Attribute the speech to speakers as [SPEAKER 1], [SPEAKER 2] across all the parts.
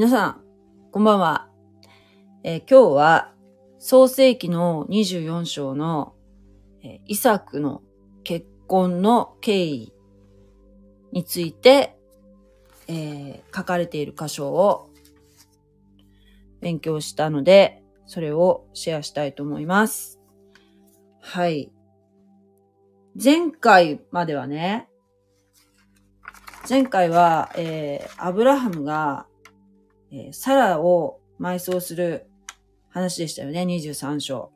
[SPEAKER 1] 皆さん、こんばんは。えー今日は、創世記の24章の、えーイサクの結婚の経緯について、えー書かれている箇所を勉強したので、それをシェアしたいと思います。はい。前回まではね、前回は、えーアブラハムが、えーサラを埋葬する話でしたよね、23章。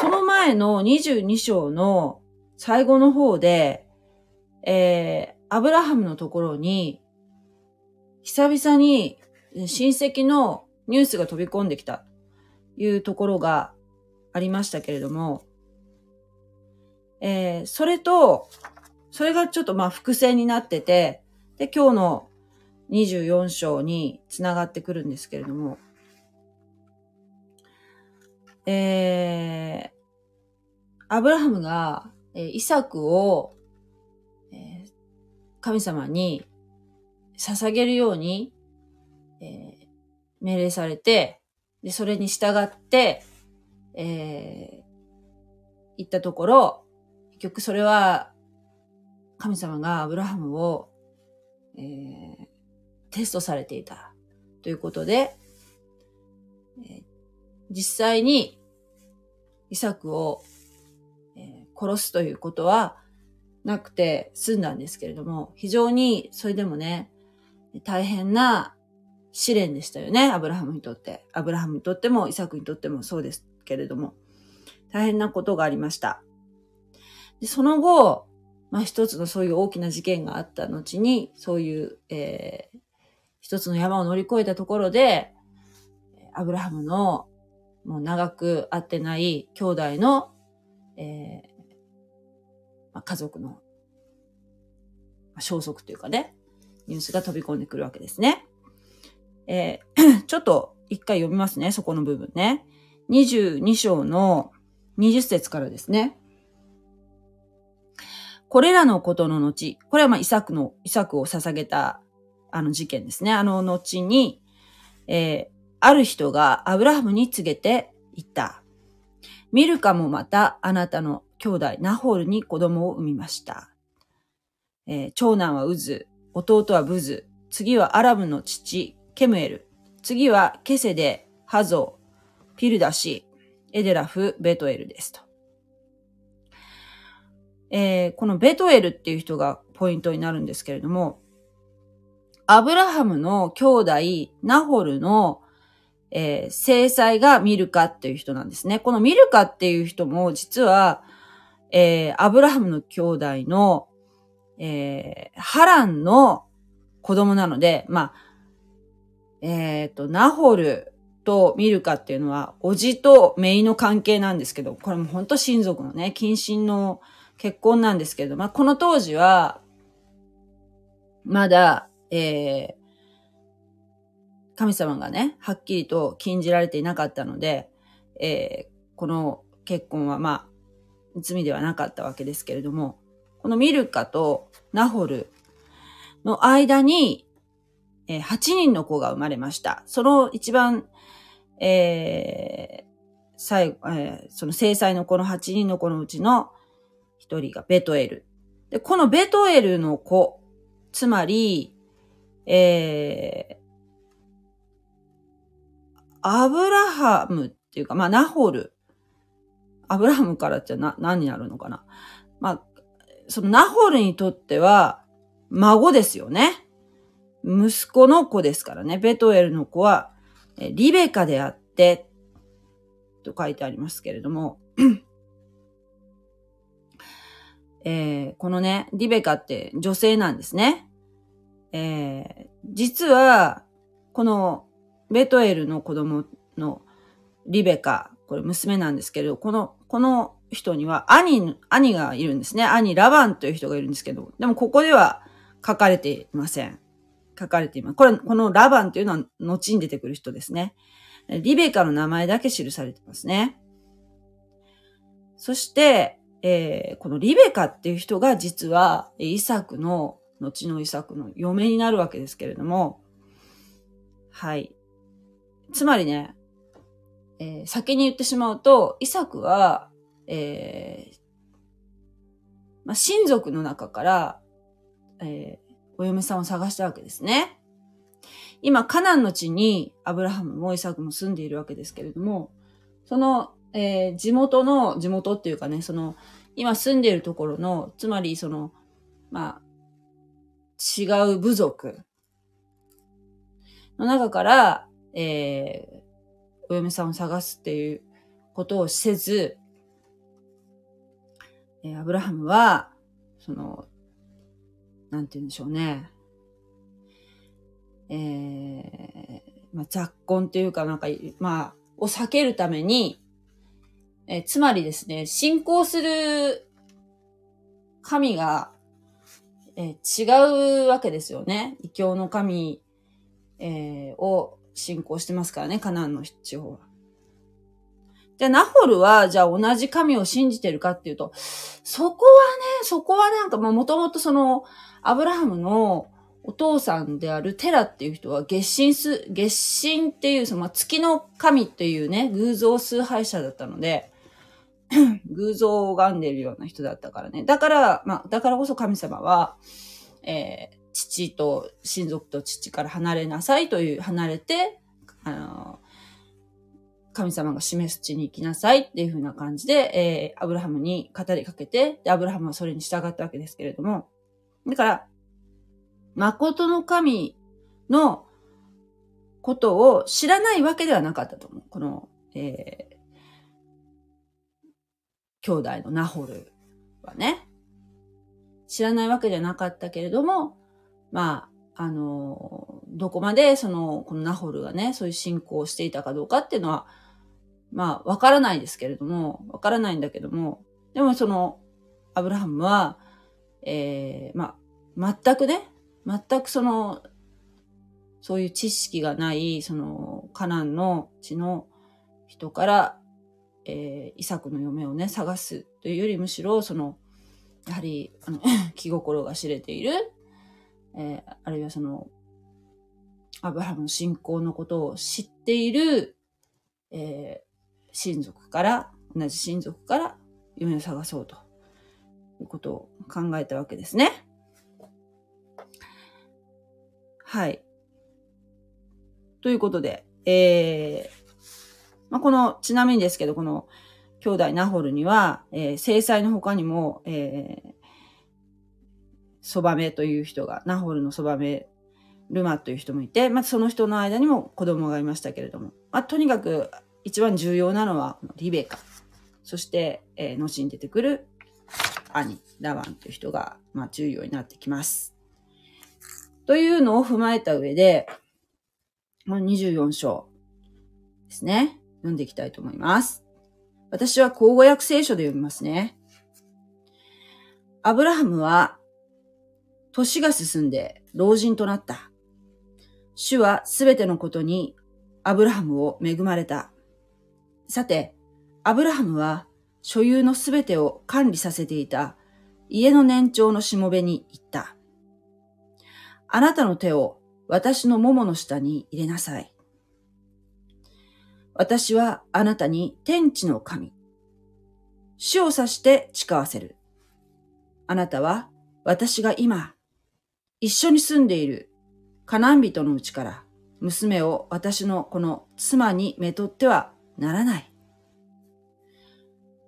[SPEAKER 1] その前の22章の最後の方で、えーアブラハムのところに、久々に親戚のニュースが飛び込んできた。というところがありましたけれども、えーそれと、それがちょっとまあ伏線になってて、で、今日の24章につながってくるんですけれども、えー、アブラハムが、えーイサクを、えー神様に捧げるように、えー命令されて、で、それに従って、えー行ったところ、結局それは、神様がアブラハムを、えーテストされていたということで、えー実際にイサクを、えー殺すということはなくて済んだんですけれども、非常にそれでもね、大変な試練でしたよね、アブラハムにとって。アブラハムにとっても、イサクにとってもそうですけれども、大変なことがありました。でその後、まあ一つのそういう大きな事件があった後に、そういう、えー一つの山を乗り越えたところで、アブラハムのもう長く会ってない兄弟の、えーまあ、家族の、まあ消息というかね、ニュースが飛び込んでくるわけですね。えー ちょっと一回読みますね、そこの部分ね。22章の20節からですね。これらのことの後、これはまあイサクの、イサクを捧げたあの事件ですね。あの後に、えーある人がアブラハムに告げて言った。ミルカもまたあなたの兄弟ナホールに子供を産みました。えー長男はウズ、弟はブズ、次はアラムの父、ケムエル、次はケセデ、ハゾ、ピルダシ、エデラフ、ベトエルですと。えーこのベトエルっていう人がポイントになるんですけれども、アブラハムの兄弟、ナホルの、えー制裁がミルカっていう人なんですね。このミルカっていう人も実は、えーアブラハムの兄弟の、えーハランの子供なので、まあ、えっ、と、ナホルとミルカっていうのは、おじと姪の関係なんですけど、これも本当親族のね、近親の結婚なんですけど、まあ、この当時は、まだ、えー神様がね、はっきりと禁じられていなかったので、えーこの結婚はまあ、罪ではなかったわけですけれども、このミルカとナホルの間に、えー8人の子が生まれました。その一番、えー最後、えーその制裁のこの8人の子のうちの1人がベトエル。で、このベトエルの子、つまり、えーアブラハムっていうか、まあ、ナホル。アブラハムからってな、何になるのかな。まあ、そのナホルにとっては、孫ですよね。息子の子ですからね。ベトエルの子は、リベカであって、と書いてありますけれども、えーこのね、リベカって女性なんですね。えー実は、このベトエルの子供のリベカ、これ娘なんですけれど、この、この人には兄、兄がいるんですね。兄ラバンという人がいるんですけど、でもここでは書かれていません。書かれています。これ、このラバンというのは後に出てくる人ですね。リベカの名前だけ記されてますね。そして、えーこのリベカっていう人が実はイサクの、後のイサクの嫁になるわけですけれども、はい。つまりね、えー、先に言ってしまうと、イサクは、えー、まあ、親族の中から、えー、お嫁さんを探したわけですね。今、カナンの地にアブラハムもイサクも住んでいるわけですけれども、その、えー、地元の、地元っていうかね、その、今住んでいるところの、つまりその、まあ、違う部族の中から、えー、お嫁さんを探すっていうことをせず、えー、アブラハムは、その、なんて言うんでしょうね。えー、まあ、雑婚っていうかなんか、まあ、を避けるために、えー、つまりですね、信仰する神が、えー、違うわけですよね。異教の神、えー、を信仰してますからね、カナンの地方は。じゃ、ナホルは、じゃあ同じ神を信じてるかっていうと、そこはね、そこはなんか、もともとその、アブラハムのお父さんであるテラっていう人は、月神す、月神っていう、その、月の神っていうね、偶像崇拝者だったので、偶像を拝んでいるような人だったからね。だから、まあ、だからこそ神様は、えー、父と、親族と父から離れなさいという、離れて、あの、神様が示す地に行きなさいっていう風な感じで、えー、アブラハムに語りかけて、で、アブラハムはそれに従ったわけですけれども、だから、誠の神のことを知らないわけではなかったと思う。この、えー、兄弟のナホルはね。知らないわけじゃなかったけれども、まあ、あの、どこまでその、このナホルがね、そういう信仰をしていたかどうかっていうのは、まあ、わからないですけれども、わからないんだけども、でもその、アブラハムは、えー、まあ、全くね、全くその、そういう知識がない、その、カナンの地の人から、えー、イサクの嫁をね、探すというよりむしろ、その、やはり、あの、気心が知れている、えー、あるいはその、アブラハムの信仰のことを知っている、え親族から、同じ親族から嫁を探そうということを考えたわけですね。はい。ということで、えー、まあ、この、ちなみにですけど、この兄弟ナホルには、えー、制裁の他にも、えー、そばめという人が、ナホルのそばめ、ルマという人もいて、まあ、その人の間にも子供がいましたけれども、まあ、とにかく、一番重要なのはリベカ。そして、えー、後に出てくる兄、ラワンという人が、まあ、重要になってきます。というのを踏まえた上で、まあ、24章ですね。読んでいきたいと思います。私は口語訳聖書で読みますね。アブラハムは、年が進んで老人となった。主はすべてのことにアブラハムを恵まれた。さて、アブラハムは所有のすべてを管理させていた家の年長のしもべに言った。あなたの手を私の桃の下に入れなさい。私はあなたに天地の神。主を指して誓わせる。あなたは私が今、一緒に住んでいるカナン人のうちから娘を私のこの妻にめとってはならない。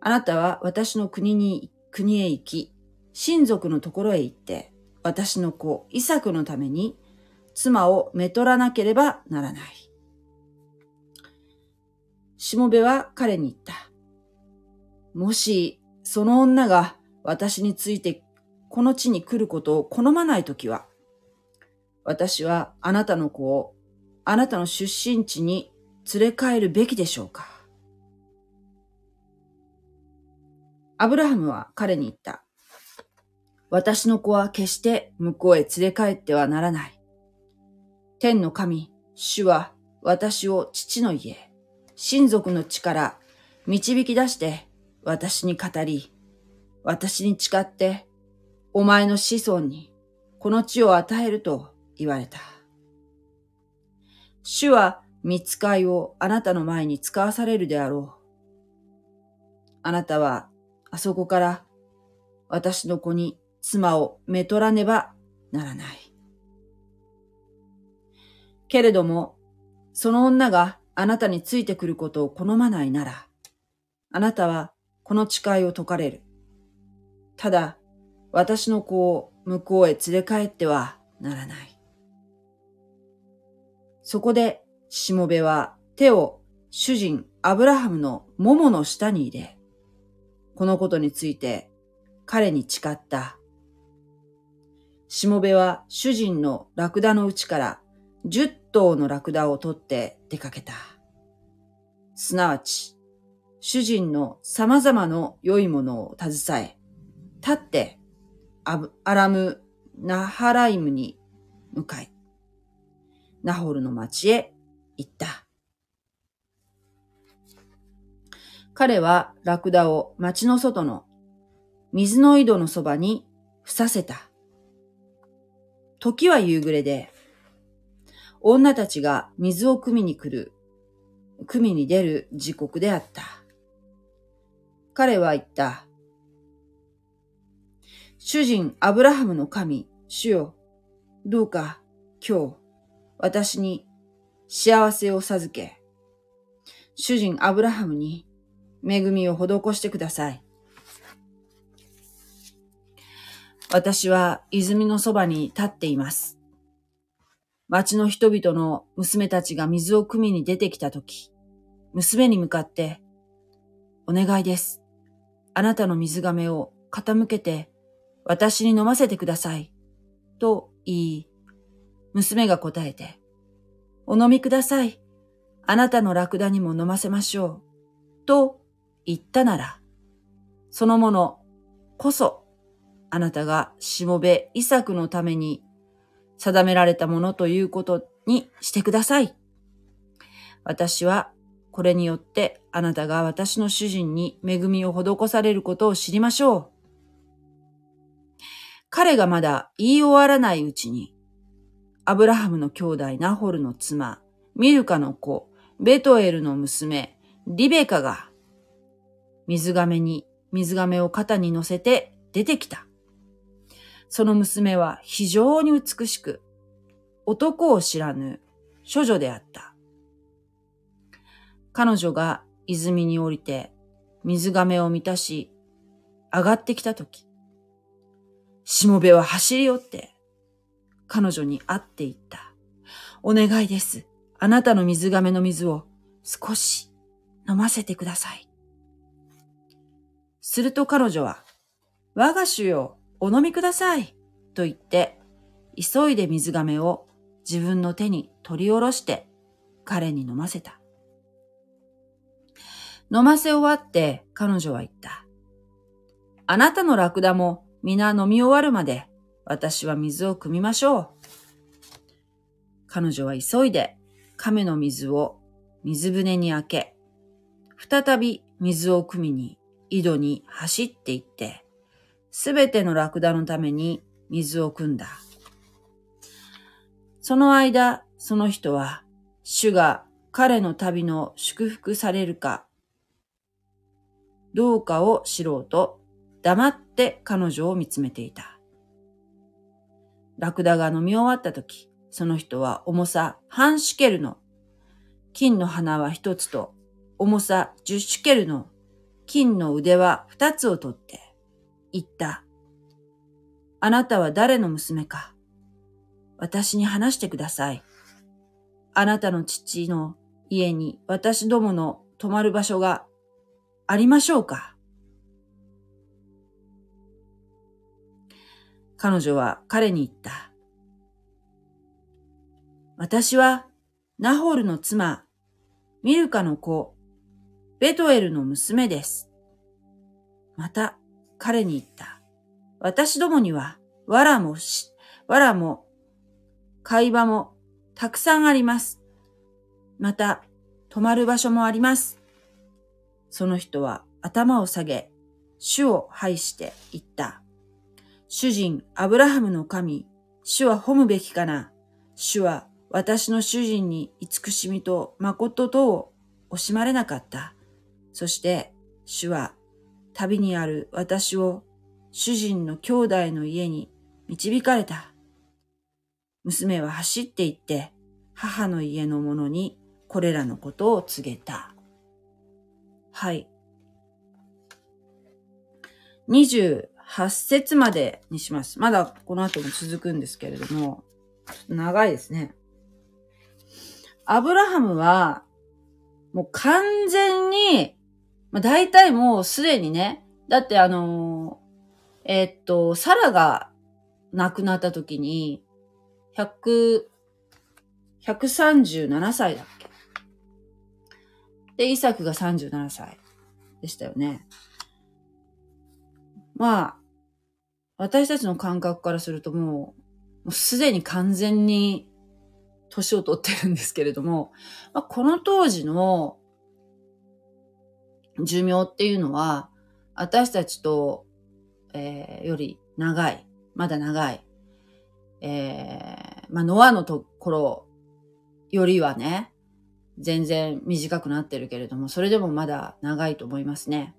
[SPEAKER 1] あなたは私の国に、国へ行き、親族のところへ行って、私の子、イサクのために、妻をめとらなければならない。しもべは彼に言った。もし、その女が私についてこの地に来ることを好まないときは、私はあなたの子をあなたの出身地に連れ帰るべきでしょうかアブラハムは彼に言った。私の子は決して向こうへ連れ帰ってはならない。天の神、主は私を父の家、親族の地から導き出して私に語り、私に誓ってお前の子孫にこの地を与えると言われた。主は見つかいをあなたの前に使わされるであろう。あなたはあそこから私の子に妻をめとらねばならない。けれども、その女があなたについてくることを好まないなら、あなたはこの誓いを解かれる。ただ、私の子を向こうへ連れ帰ってはならない。そこで、しもべは手を主人アブラハムの桃の下に入れ、このことについて彼に誓った。しもべは主人のラクダのうちから十頭のラクダを取って出かけた。すなわち、主人の様々の良いものを携え、立ってアラム・ナハライムに向かい、ナホルの町へ行った。彼はラクダを町の外の水の井戸のそばに伏させた。時は夕暮れで、女たちが水を汲みに来る、汲みに出る時刻であった。彼は言った。主人アブラハムの神、主よ、どうか今日私に幸せを授け、主人アブラハムに恵みを施してください。私は泉のそばに立っています。町の人々の娘たちが水を汲みに出てきたとき、娘に向かって、お願いです。あなたの水亀を傾けて私に飲ませてください。と言い、娘が答えて、お飲みください。あなたのラクダにも飲ませましょう。と言ったなら、そのものこそ、あなたがしもべイサクのために定められたものということにしてください。私はこれによってあなたが私の主人に恵みを施されることを知りましょう。彼がまだ言い終わらないうちに、アブラハムの兄弟ナホルの妻、ミルカの子、ベトエルの娘、リベカが水亀に水亀を肩に乗せて出てきた。その娘は非常に美しく、男を知らぬ処女であった。彼女が泉に降りて水亀を満たし、上がってきたとき、しもべは走り寄って、彼女に会っていった。お願いです。あなたの水亀の水を少し飲ませてください。すると彼女は、我が主よ、お飲みください。と言って、急いで水亀を自分の手に取り下ろして彼に飲ませた。飲ませ終わって彼女は言った。あなたのラクダも皆飲み終わるまで私は水を汲みましょう。彼女は急いで亀の水を水舟に開け、再び水を汲みに井戸に走って行って、すべてのラクダのために水を汲んだ。その間、その人は、主が彼の旅の祝福されるか、どうかを知ろうと、黙って彼女を見つめていた。ラクダが飲み終わった時、その人は重さ半シケルの金の花は一つと重さ十シケルの金の腕は二つを取って言った。あなたは誰の娘か私に話してください。あなたの父の家に私どもの泊まる場所がありましょうか彼女は彼に言った。私はナホールの妻、ミルカの子、ベトエルの娘です。また彼に言った。私どもには、わらもし、わらも、会話もたくさんあります。また、泊まる場所もあります。その人は頭を下げ、主を拝して言った。主人、アブラハムの神、主は褒むべきかな。主は私の主人に慈しみと誠とを惜しまれなかった。そして主は旅にある私を主人の兄弟の家に導かれた。娘は走って行って母の家の者にこれらのことを告げた。はい。28節までにします。まだこの後も続くんですけれども、長いですね。アブラハムは、もう完全に、まあ、大体もうすでにね、だってあのー、えー、っと、サラが亡くなった時に、100、137歳だっけ？で、イサクが37歳でしたよね。まあ、私たちの感覚からするともう、もうすでに完全に年を取ってるんですけれども、まあ、この当時の寿命っていうのは、私たちと、えー、より長い、まだ長い、えー、まあ、ノアのところよりはね、全然短くなってるけれども、それでもまだ長いと思いますね。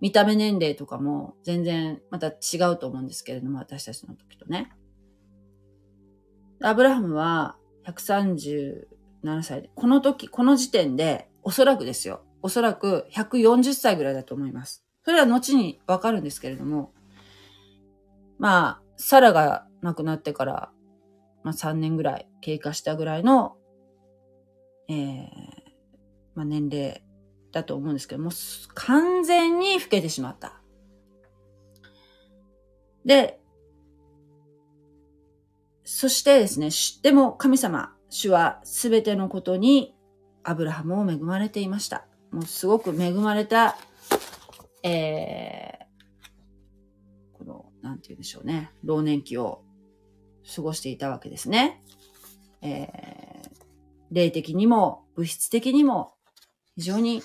[SPEAKER 1] 見た目年齢とかも全然また違うと思うんですけれども、私たちの時とね。アブラハムは137歳で、この時、この時点で、おそらくですよ。おそらく140歳ぐらいだと思います。それは後にわかるんですけれども、まあ、サラが亡くなってから、まあ3年ぐらい経過したぐらいの、えー、まあ年齢だと思うんですけども、完全に老けてしまった。で、そしてですね、でも神様、主はすべてのことにアブラハムを恵まれていました。もうすごく恵まれた、えー、この、なんて言うんでしょうね、老年期を過ごしていたわけですね。えー、霊的にも物質的にも非常に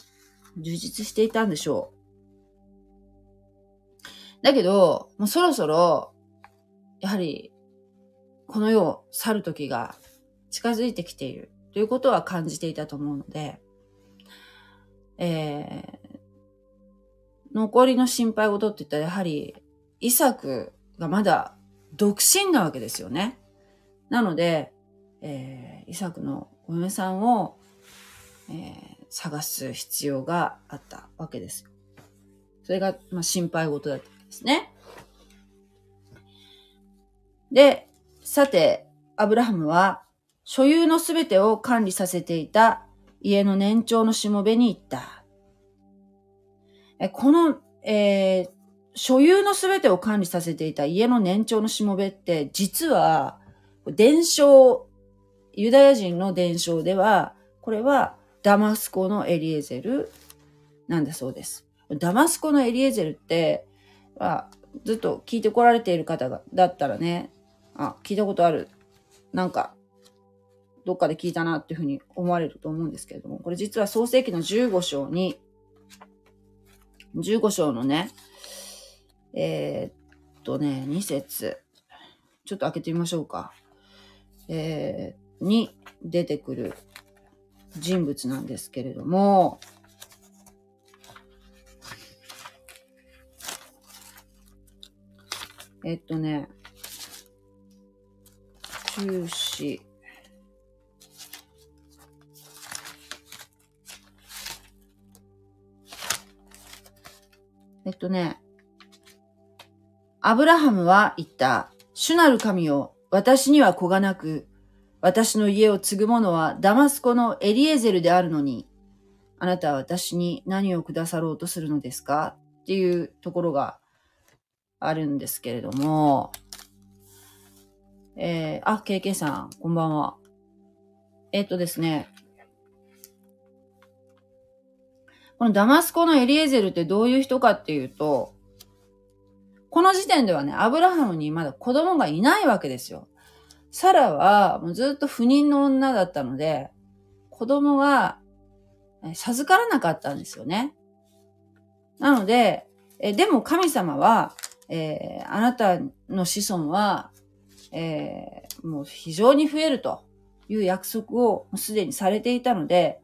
[SPEAKER 1] 充実していたんでしょう。だけど、もうそろそろ、やはり、この世を去る時が近づいてきているということは感じていたと思うので、えー、残りの心配事って言ったらやはり、イサクがまだ独身なわけですよね。なので、えー、イサクのお嫁さんを、えー、探す必要があったわけです。それが、まあ、心配事だったわけですね。で、さて、アブラハムは、所有のすべてを管理させていた家の年長のしもべに言った。この、えー、所有のすべてを管理させていた家の年長のしもべって、実は、伝承、ユダヤ人の伝承では、これはダマスコのエリエゼルなんだそうです。ダマスコのエリエゼルって、まあ、ずっと聞いてこられている方が、だったらね、あ、聞いたことある。なんか、どっかで聞いたなっていうふうに思われると思うんですけれども、これ実は創世記の15章に、15章のね、えー、っとね、2節ちょっと開けてみましょうか。えー、に出てくる人物なんですけれども、えっとね、中止。えっとね、アブラハムは言った。主なる神よ、私には子がなく、私の家を継ぐ者はダマスコのエリエゼルであるのに、あなたは私に何をくださろうとするのですか？っていうところがあるんですけれども、えー、あ、KK さん、こんばんは。えっ、とですね、このダマスコのエリエゼルってどういう人かっていうと、この時点ではね、アブラハムにまだ子供がいないわけですよ。サラはもうずっと不妊の女だったので、子供が授からなかったんですよね。なので、えでも神様は、えー、あなたの子孫は、えー、もう非常に増えるという約束をすでにされていたので、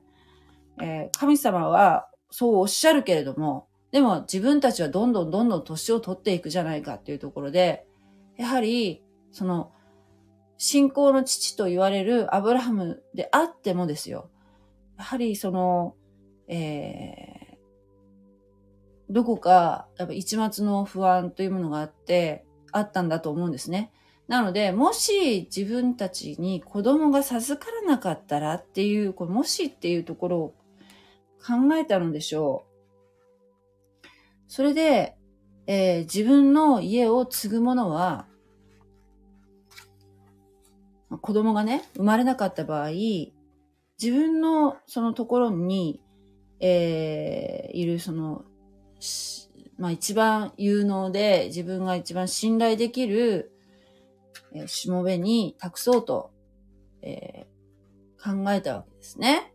[SPEAKER 1] えー、神様はそうおっしゃるけれども、でも自分たちはどんどんどんどん年を取っていくじゃないかっていうところで、やはり、その、信仰の父と言われるアブラハムであってもですよ。やはりその、えー、どこか、やっぱ一末の不安というものがあって、あったんだと思うんですね。なので、もし自分たちに子供が授からなかったらっていう、これもしっていうところを考えたのでしょう。それで、えー、自分の家を継ぐ者は、子供がね、生まれなかった場合、自分のそのところに、えー、いるその、まあ一番有能で自分が一番信頼できる、えー、しもべに託そうと、えー、考えたわけですね。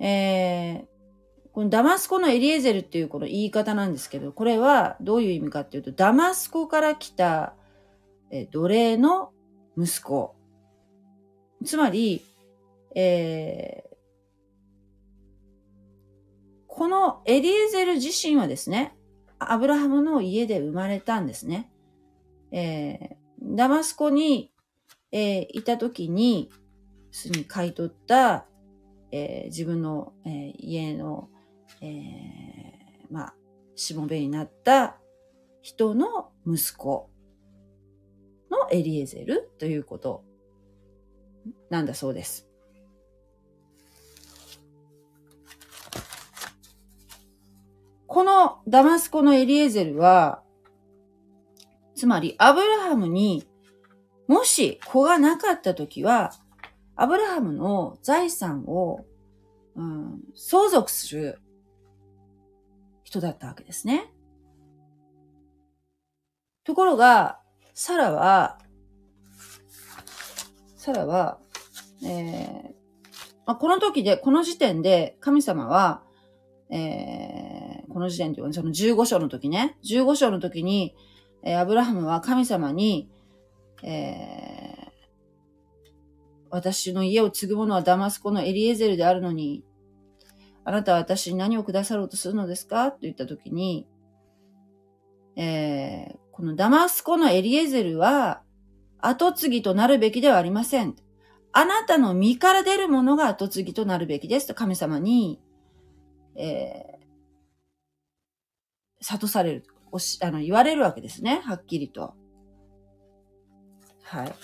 [SPEAKER 1] えー、このダマスコのエリエゼルっていうこの言い方なんですけど、これはどういう意味かっていうと、ダマスコから来た、えー、奴隷の息子。つまり、えー、このエリエゼル自身はですね、アブラハムの家で生まれたんですね。えー、ダマスコに、えー、いた時に、すに買い取った、えー、自分の、えー、家の、えー、まあ、しもべになった人の息子のエリエゼルということなんだそうです。このダマスコのエリエゼルは、つまりアブラハムにもし子がなかったときは、アブラハムの財産を、うん、相続する人だったわけですね。ところが、サラは、サラは、えーまあ、この時で、この時点で神様は、えー、この時点というか、その15章の時ね、15章の時に、えー、アブラハムは神様に、えー、私の家を継ぐ者はダマスコのエリエゼルであるのに、あなたは私に何をくださろうとするのですか？と言ったときに、えー、このダマスコのエリエゼルは、後継ぎとなるべきではありません。あなたの身から出るものが後継ぎとなるべきですと神様に、えー、悟される、おし、あの、言われるわけですね。はっきりと。はい。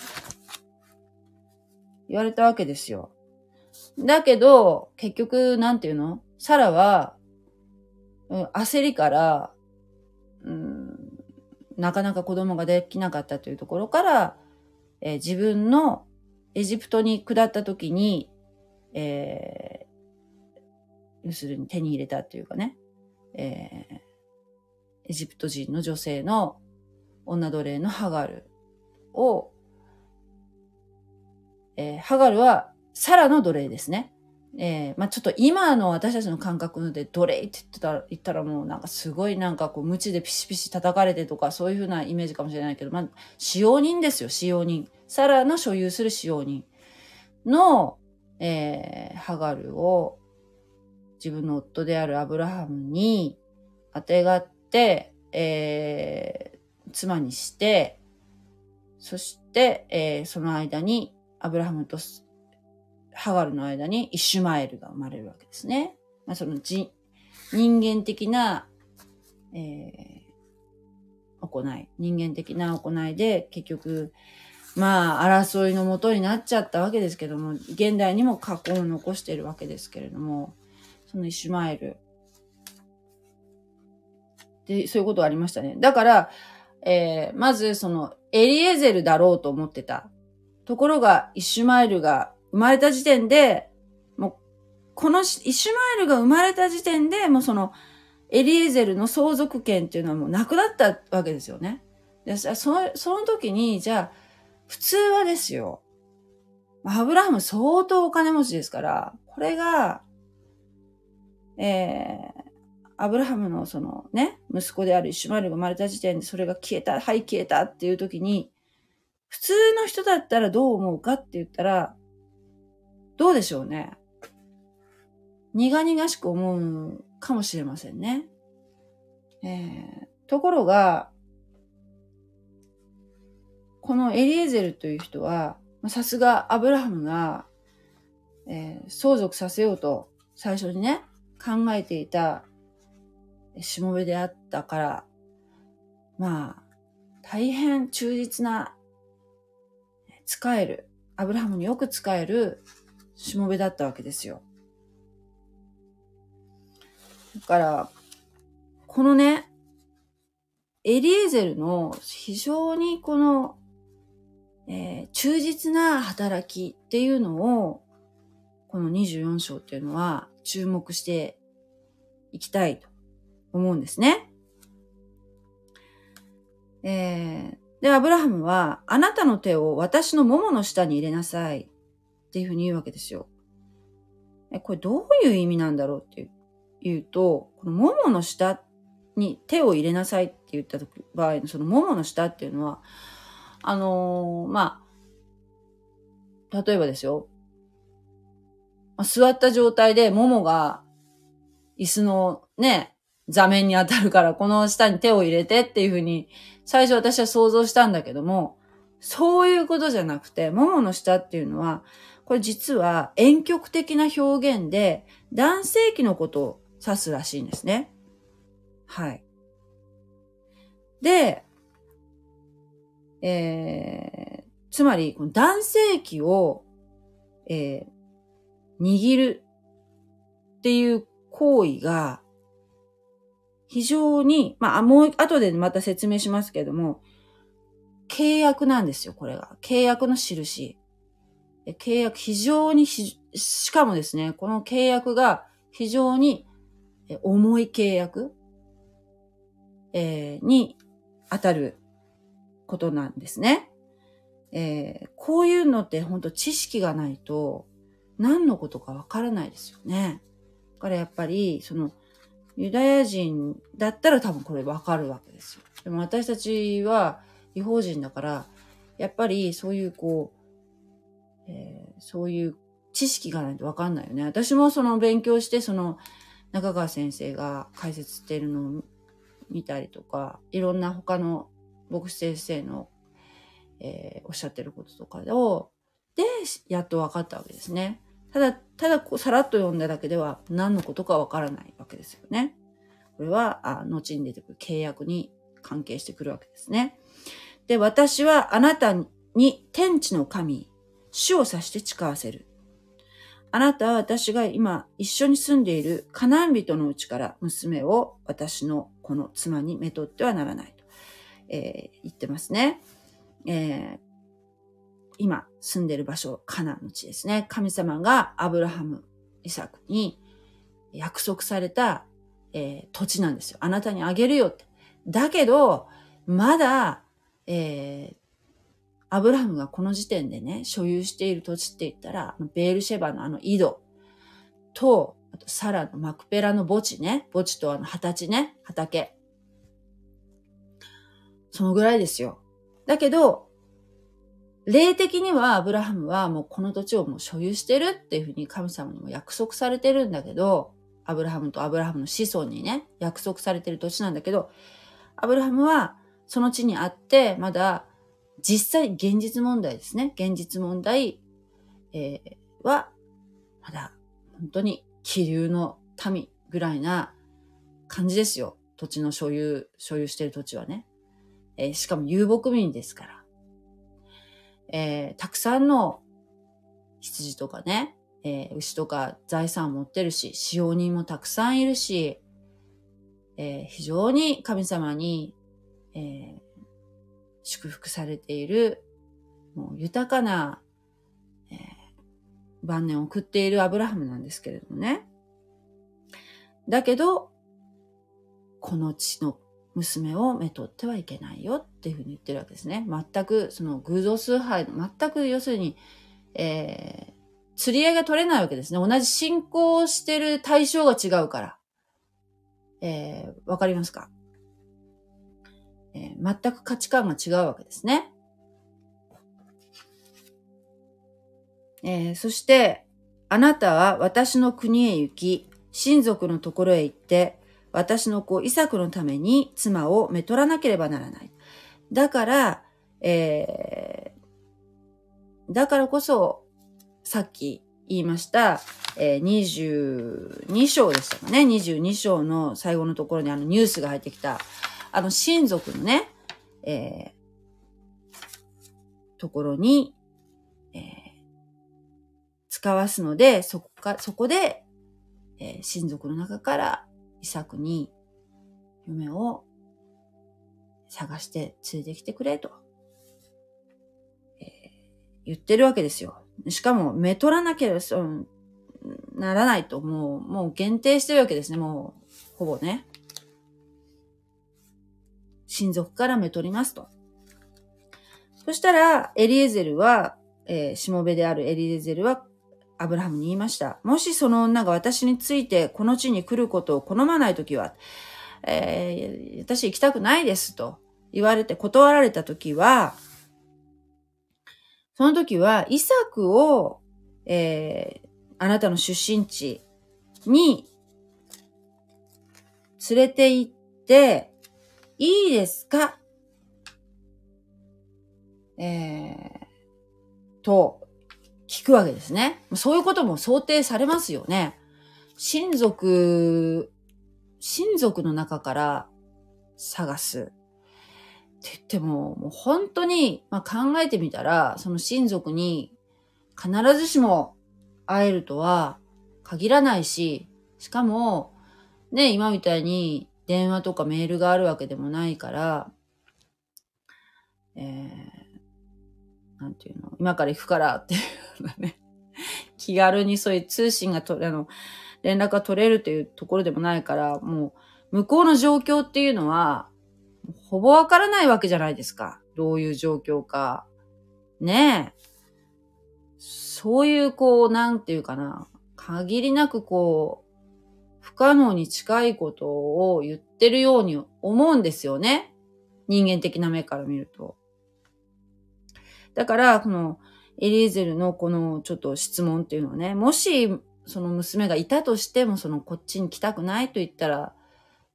[SPEAKER 1] 言われたわけですよ。だけど、結局、なんていうの？サラは、うん、焦りから、うん、なかなか子供ができなかったというところから、えー、自分のエジプトに下った時に、えー、要するに手に入れたっていうかね、えー、エジプト人の女性の女奴隷のハガルをえー、ハガルはサラの奴隷ですね。えー、まあちょっと今の私たちの感覚で奴隷って言ってたら、言ったらもうなんかすごいなんかこう無知でピシピシ叩かれてとかそういう風なイメージかもしれないけど、まあ使用人ですよ、使用人。サラの所有する使用人の、えー、ハガルを自分の夫であるアブラハムに当てがって、えー、妻にして、そして、えー、その間にアブラハムとハガルの間にイシュマエルが生まれるわけですね。まあ、その人間的な、えー、行い、人間的な行いで結局、まあ、争いのもとになっちゃったわけですけども、現代にも過去を残しているわけですけれども、そのイシュマエル。で、そういうことがありましたね。だから、えー、まずその、エリエゼルだろうと思ってた。ところが、イシュマエルが生まれた時点で、もう、このイシュマエルが生まれた時点で、もうその、エリエゼルの相続権っていうのはもうなくなったわけですよね。でそのその時に、じゃあ、普通はですよ。アブラハム相当お金持ちですから、これが、えー、アブラハムのそのね、息子であるイシュマエルが生まれた時点でそれが消えた、はい消えたっていう時に、普通の人だったらどう思うかって言ったら、どうでしょうね。苦々しく思うかもしれませんね。えー、ところが、このエリエゼルという人は、さすがアブラハムが、えー、相続させようと最初にね、考えていたしもべであったから、まあ、大変忠実な、使える、アブラハムによく使えるしもべだったわけですよ。だから、このね、エリエゼルの非常にこの、えー、忠実な働きっていうのを、この24章っていうのは注目していきたいと思うんですね。えー、で、アブラハムは、あなたの手を私の桃の下に入れなさいっていうふうに言うわけですよ。え、これどういう意味なんだろうって言うと、この桃の下に手を入れなさいって言った場合のその桃の下っていうのは、あのー、まあ、例えばですよ。ま、座った状態で桃が椅子のね、座面に当たるからこの下に手を入れてっていうふうに最初私は想像したんだけども、そういうことじゃなくて、ももの下っていうのは、これ実は遠曲的な表現で男性器のことを指すらしいんですね。はい。で、えー、つまり、男性器を、えー、握るっていう行為が、非常に、まあ、もう後でまた説明しますけども、契約なんですよ、これが。契約の印。契約、非常にしかもですね、この契約が非常に重い契約、えー、に当たることなんですね。えー、こういうのって本当知識がないと何のことかわからないですよね。だからやっぱり、その、ユダヤ人だったら多分これわかるわけですよ。でも私たちは違法人だから、やっぱりそういうこう、えー、そういう知識がないとわかんないよね。私もその勉強して、その中川先生が解説しているのを見たりとか、いろんな他の牧師先生の、えー、おっしゃってることとかを、で、やっと分かったわけですね。ただ、ただこうさらっと読んだだけでは何のことかわからないわけですよね。これは、あ後に出てくる契約に関係してくるわけですね。で、私はあなたに天地の神、主を指して誓わせる。あなたは私が今一緒に住んでいるカナン人のうちから娘を私のこの妻にめとってはならないと、えー、言ってますね。えー、今住んでる場所、カナンの地ですね。神様がアブラハム、イサクに約束された、えー、土地なんですよ。あなたにあげるよって。だけど、まだ、えー、アブラハムがこの時点でね、所有している土地って言ったら、ベールシェバのあの井戸と、あとサラのマクペラの墓地ね、墓地とあの畑ね、畑。そのぐらいですよ。だけど、霊的にはアブラハムはもうこの土地をもう所有してるっていうふうに神様にも約束されてるんだけど、アブラハムとアブラハムの子孫にね、約束されてる土地なんだけど、アブラハムはその地にあって、まだ実際現実問題ですね。現実問題、えー、は、まだ本当に気流の民ぐらいな感じですよ。土地の所有、所有してる土地はね。えー、しかも遊牧民ですから。えー、たくさんの羊とかね、えー、牛とか財産を持ってるし、使用人もたくさんいるし、えー、非常に神様に、えー、祝福されている、もう豊かな、えー、晩年を送っているアブラハムなんですけれどもね。だけど、この地の娘をめとってはいけないよっていうふうに言ってるわけですね。全くその偶像崇拝、全く要するに、えー、釣り合いが取れないわけですね。同じ信仰してる対象が違うから。えー、わかりますか、えー、全く価値観が違うわけですね。えー、そして、あなたは私の国へ行き、親族のところへ行って、私の子イサクのために妻をめとらなければならない。だから、えー、だからこそ、さっき言いました、えー、22章でしたかね。22章の最後のところにあのニュースが入ってきた、あの親族のね、えー、ところに、えー、使わすので、そこか、そこで、えー、親族の中からイサクに夢を探して連れてきてくれと、えー、言ってるわけですよ。しかも、めとらなければ、その、ならないと、もう、もう限定してるわけですね、もう、ほぼね。親族からめとりますと。そしたら、エリエゼルは、えー、しもべであるエリエゼルは、アブラハムに言いました。もしその女が私についてこの地に来ることを好まないときは、えー、私行きたくないですと言われて断られたときは、その時は、イサクを、えー、あなたの出身地に連れて行って、いいですか？えー、と、聞くわけですね。そういうことも想定されますよね。親族、親族の中から探す。って言っても、もう本当に、まあ、考えてみたら、その親族に必ずしも会えるとは限らないし、しかも、ね、今みたいに電話とかメールがあるわけでもないから、えー、なんていうの、今から行くからっていうのね、気軽にそういう通信が取れ、あの、連絡が取れるというところでもないから、もう、向こうの状況っていうのは、ほぼわからないわけじゃないですか。どういう状況か。ねえ。そういう、こう、なんていうかな。限りなくこう、不可能に近いことを言ってるように思うんですよね。人間的な目から見ると。だから、この、エリーゼルのこのちょっと質問っていうのはね、もしその娘がいたとしても、そのこっちに来たくないと言ったら、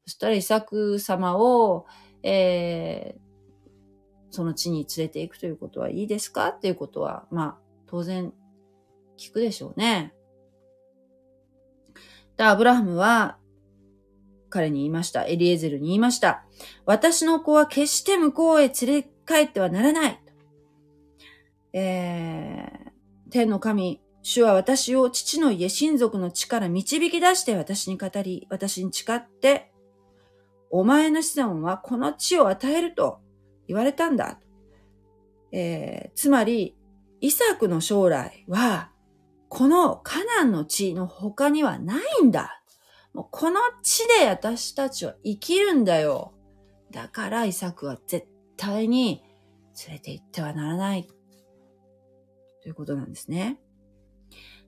[SPEAKER 1] そしたらイサク様を、えー、その地に連れて行くということはいいですかっていうことは、まあ、当然聞くでしょうね。で、アブラハムは、彼に言いました。エリエゼルに言いました。私の子は決して向こうへ連れ帰ってはならない。えー、天の神、主は私を父の家親族の地から導き出して私に語り、私に誓って、お前の子孫はこの地を与えると言われたんだ。えー、つまり、イサクの将来は、このカナンの地の他にはないんだ。もうこの地で私たちは生きるんだよ。だからイサクは絶対に連れて行ってはならない。ということなんですね。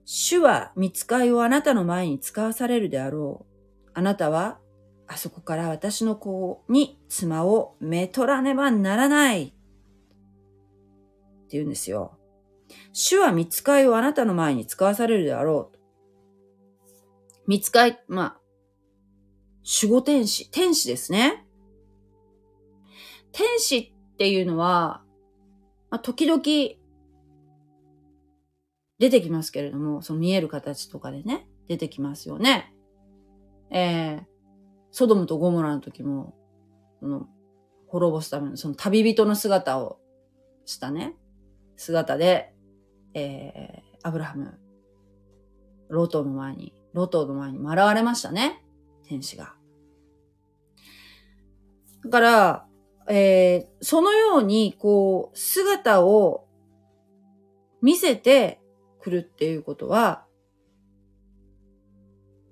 [SPEAKER 1] 主は見つかいをあなたの前に使わされるであろう。あなたはあそこから私の子に妻をめとらねばならない。って言うんですよ。主は見つかいをあなたの前に使わされるであろう。見つかい、まあ、守護天使、天使ですね。天使っていうのは、まあ、時々出てきますけれども、その見える形とかでね、出てきますよね。えー、ソドムとゴモラの時も、その、滅ぼすための、その旅人の姿をしたね、姿で、えー、アブラハム、ロトの前に、ロトの前に現れましたね。天使が。だから、えー、そのように、こう、姿を見せてくるっていうことは、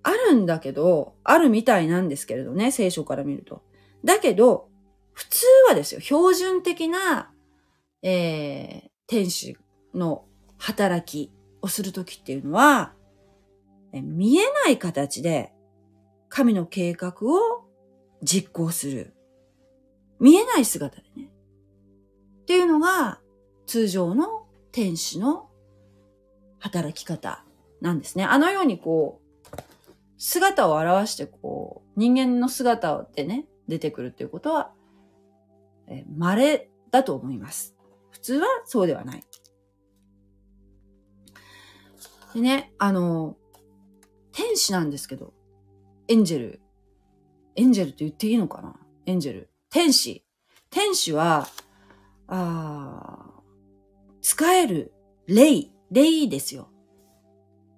[SPEAKER 1] あるんだけど、あるみたいなんですけれどね、聖書から見ると。だけど、普通はですよ、標準的な、えー、天使の働きをするときっていうのは、見えない形で神の計画を実行する。見えない姿でね。っていうのが通常の天使の働き方なんですね。あのようにこう、姿を表してこう、人間の姿でね、出てくるっていうことは、え稀だと思います。普通はそうではない。でね、あの、天使なんですけど、エンジェル。エンジェルって言っていいのかな？エンジェル。天使。天使は、あ使える霊。霊ですよ。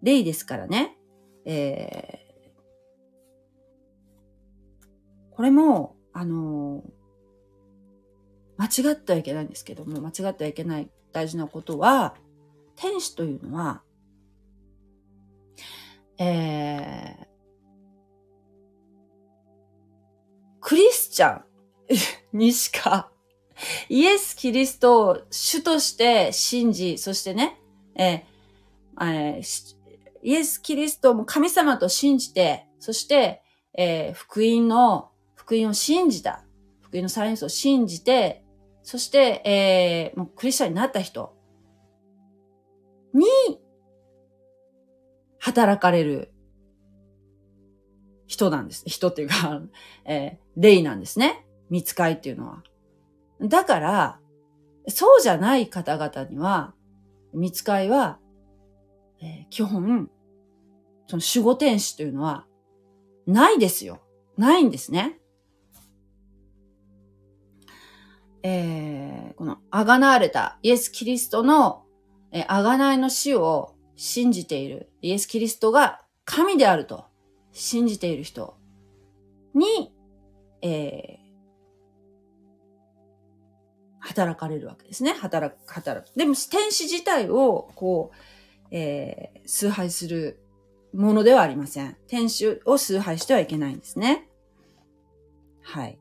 [SPEAKER 1] 霊ですからね。えー、これも、あのー、間違ってはいけないんですけども、間違ってはいけない大事なことは、天使というのは、えー、クリスチャン にしか、イエス・キリストを主として信じ、そしてね、えーえー、イエス・キリストも神様と信じて、そして、えー、福音の、福音を信じた。福音のサイエンスを信じて、そして、えー、もうクリスチャンになった人に、働かれる人なんです。人っていうか、えー、霊なんですね。見つかいっていうのは。だから、そうじゃない方々には、見つかいは、えー、基本、その守護天使というのは、ないですよ。ないんですね。えー、この、あがなわれたイエス・キリストの、えー、あがないの死を信じているイエス・キリストが神であると信じている人に、えー、働かれるわけですね。働く、働く。でも、天使自体を、こう、えー、崇拝するものではありません。天使を崇拝してはいけないんですね。はい。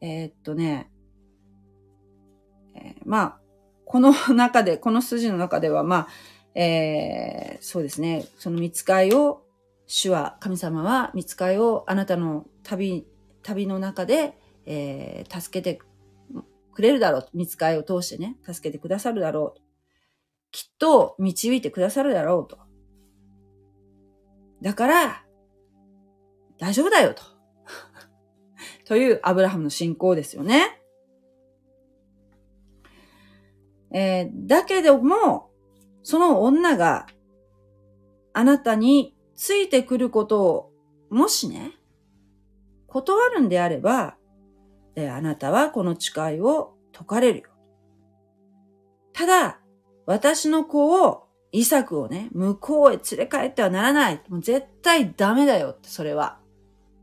[SPEAKER 1] えー、っとね、えー、まあ、この中で、この筋の中では、まあ、えー、そうですね、その見つかいを、主は、神様は見つかいをあなたの旅、旅の中で、えー、助けてくれるだろう。見つかいを通してね、助けてくださるだろう。きっと導いてくださるだろうと。だから、大丈夫だよと。というアブラハムの信仰ですよね。えー、だけども、その女があなたについてくることを、もしね、断るんであれば、え、あなたはこの誓いを解かれるよ。ただ、私の子を、イサクをね、向こうへ連れ帰ってはならない。もう絶対ダメだよって、それは。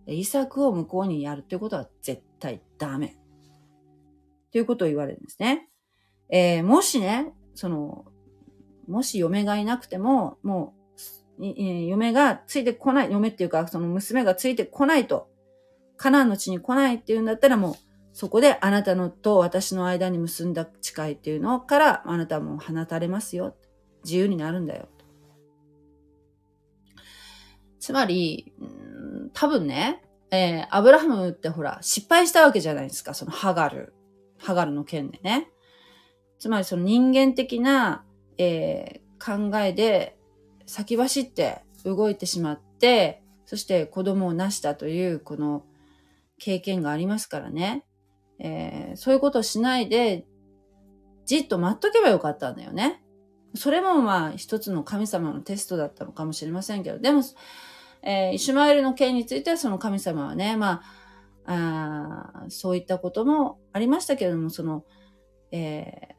[SPEAKER 1] イサクを向こうにやるってことは絶対ダメ。ということを言われるんですね。えー、もしね、その、もし嫁がいなくても、もう、嫁がついてこない、嫁っていうか、その娘がついてこないと、カナンの地に来ないっていうんだったらもう、そこであなたのと私の間に結んだ誓いっていうのからあなたも放たれますよ。自由になるんだよ。つまり、多分ね、えー、アブラハムってほら、失敗したわけじゃないですか、そのハガル。ハガルの件でね。つまりその人間的な、えー、考えで先走って動いてしまって、そして子供を成したというこの経験がありますからね。えー、そういうことをしないで、じっと待っとけばよかったんだよね。それもまあ一つの神様のテストだったのかもしれませんけど、でも、えー、イシュマエルの件についてはその神様はね、まあ、あそういったこともありましたけれども、その、え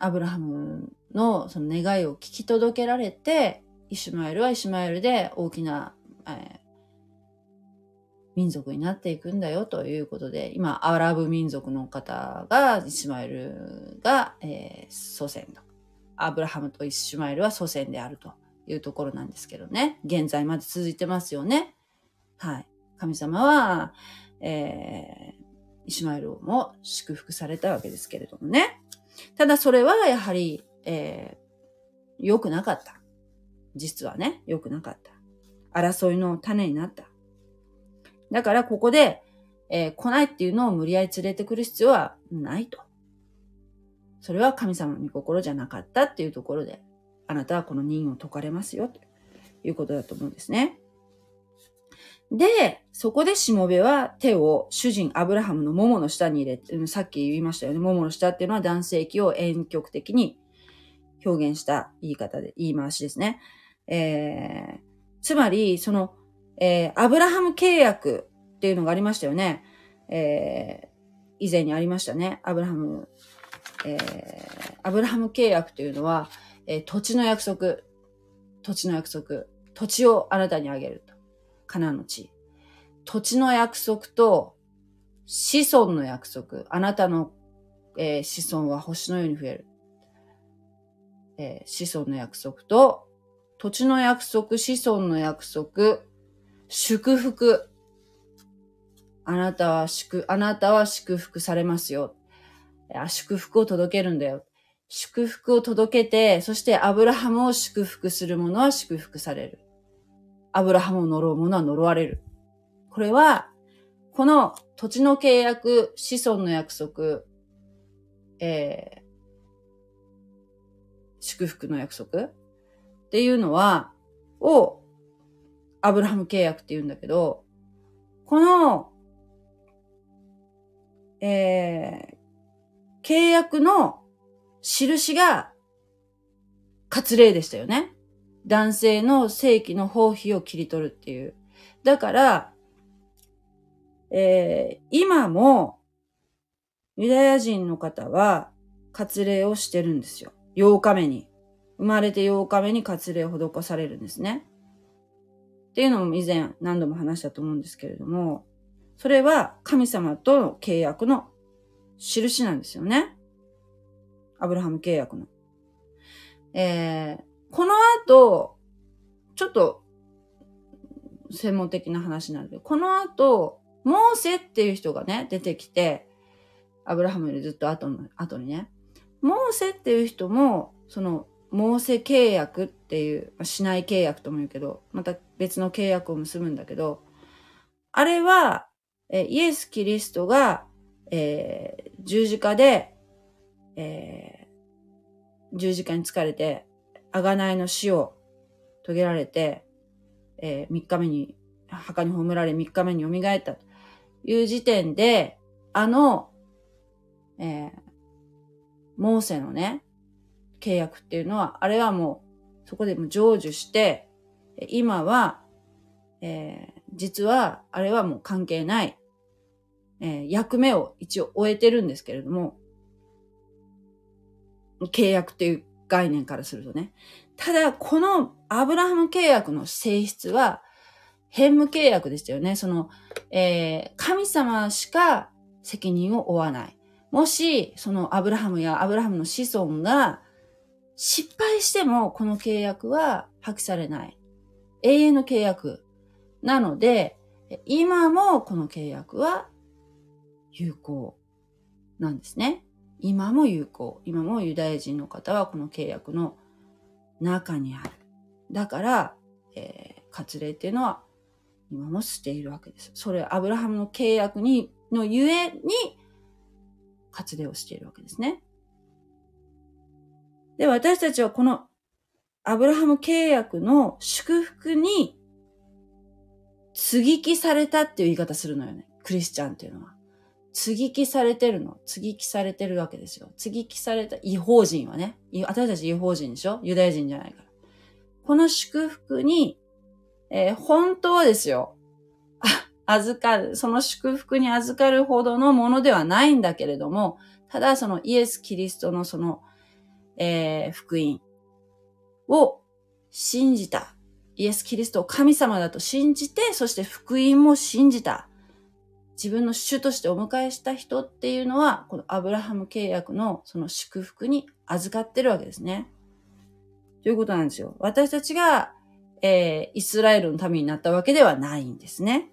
[SPEAKER 1] ー、アブラハムのその願いを聞き届けられて、イシュマエルはイシュマエルで大きな、えー、民族になっていくんだよということで、今、アラブ民族の方が、イスマエルが、えー、祖先の。アブラハムとイスマエルは祖先であるというところなんですけどね。現在まで続いてますよね。はい。神様は、えー、イシマエルも祝福されたわけですけれどもね。ただそれはやはり、えー、良くなかった。実はね、良くなかった。争いの種になった。だからここで、えー、来ないっていうのを無理やり連れてくる必要はないと。それは神様の御心じゃなかったっていうところで、あなたはこの任を解かれますよ、ということだと思うんですね。で、そこでしもべは手を主人アブラハムの桃の下に入れて、さっき言いましたよね。桃の下っていうのは男性器を遠曲的に表現した言い方で、言い回しですね。えー、つまり、その、えー、アブラハム契約っていうのがありましたよね。えー、以前にありましたね。アブラハム、えー、アブラハム契約というのは、えー、土地の約束、土地の約束、土地をあなたにあげると。カナの地。土地の約束と子孫の約束。あなたの、えー、子孫は星のように増える。えー、子孫の約束と土地の約束、子孫の約束、祝福。あなたは祝、あなたは祝福されますよ。祝福を届けるんだよ。祝福を届けて、そしてアブラハムを祝福する者は祝福される。アブラハムを呪う者は呪われる。これは、この土地の契約、子孫の約束、えー、祝福の約束っていうのは、を、アブラハム契約って言うんだけど、この、えー、契約の印が割礼でしたよね。男性の正規の包皮を切り取るっていう。だから、えー、今も、ユダヤ人の方は、割礼をしてるんですよ。8日目に。生まれて8日目に割礼を施されるんですね。っていうのも以前何度も話したと思うんですけれども、それは神様との契約の印なんですよね。アブラハム契約の。えー、この後、ちょっと専門的な話なんで、この後、モーセっていう人がね、出てきて、アブラハムよりずっと後の、後にね、モーセっていう人も、その、モーセ契約っていう、ましない契約とも言うけど、また別の契約を結ぶんだけど、あれは、えイエス・キリストが、えー、十字架で、えー、十字架に疲れて、贖いの死を遂げられて、えー、3日目に、墓に葬られ3日目に蘇ったと。いう時点で、あの、えー、モーセのね、契約っていうのは、あれはもう、そこでも成就して、今は、えー、実は、あれはもう関係ない、えー、役目を一応終えてるんですけれども、契約っていう概念からするとね。ただ、このアブラハム契約の性質は、変無契約でしたよね。その、えー、神様しか責任を負わない。もし、そのアブラハムやアブラハムの子孫が失敗しても、この契約は破棄されない。永遠の契約。なので、今もこの契約は有効なんですね。今も有効。今もユダヤ人の方はこの契約の中にある。だから、えー、割礼っていうのは今もしているわけです。それ、アブラハムの契約に、のゆえに、割礼をしているわけですね。で、私たちはこのアブラハム契約の祝福に継ぎ木されたっていう言い方するのよね。クリスチャンっていうのは。継ぎ木されてるの。継ぎ木されてるわけですよ。継ぎ木された違法人はね。私たち違法人でしょ？ユダヤ人じゃないから。この祝福に、えー、本当はですよ。預かる、その祝福に預かるほどのものではないんだけれども、ただそのイエス・キリストのその、えー、福音を信じた。イエス・キリストを神様だと信じて、そして福音も信じた。自分の主としてお迎えした人っていうのは、このアブラハム契約のその祝福に預かってるわけですね。ということなんですよ。私たちが、えー、イスラエルの民になったわけではないんですね。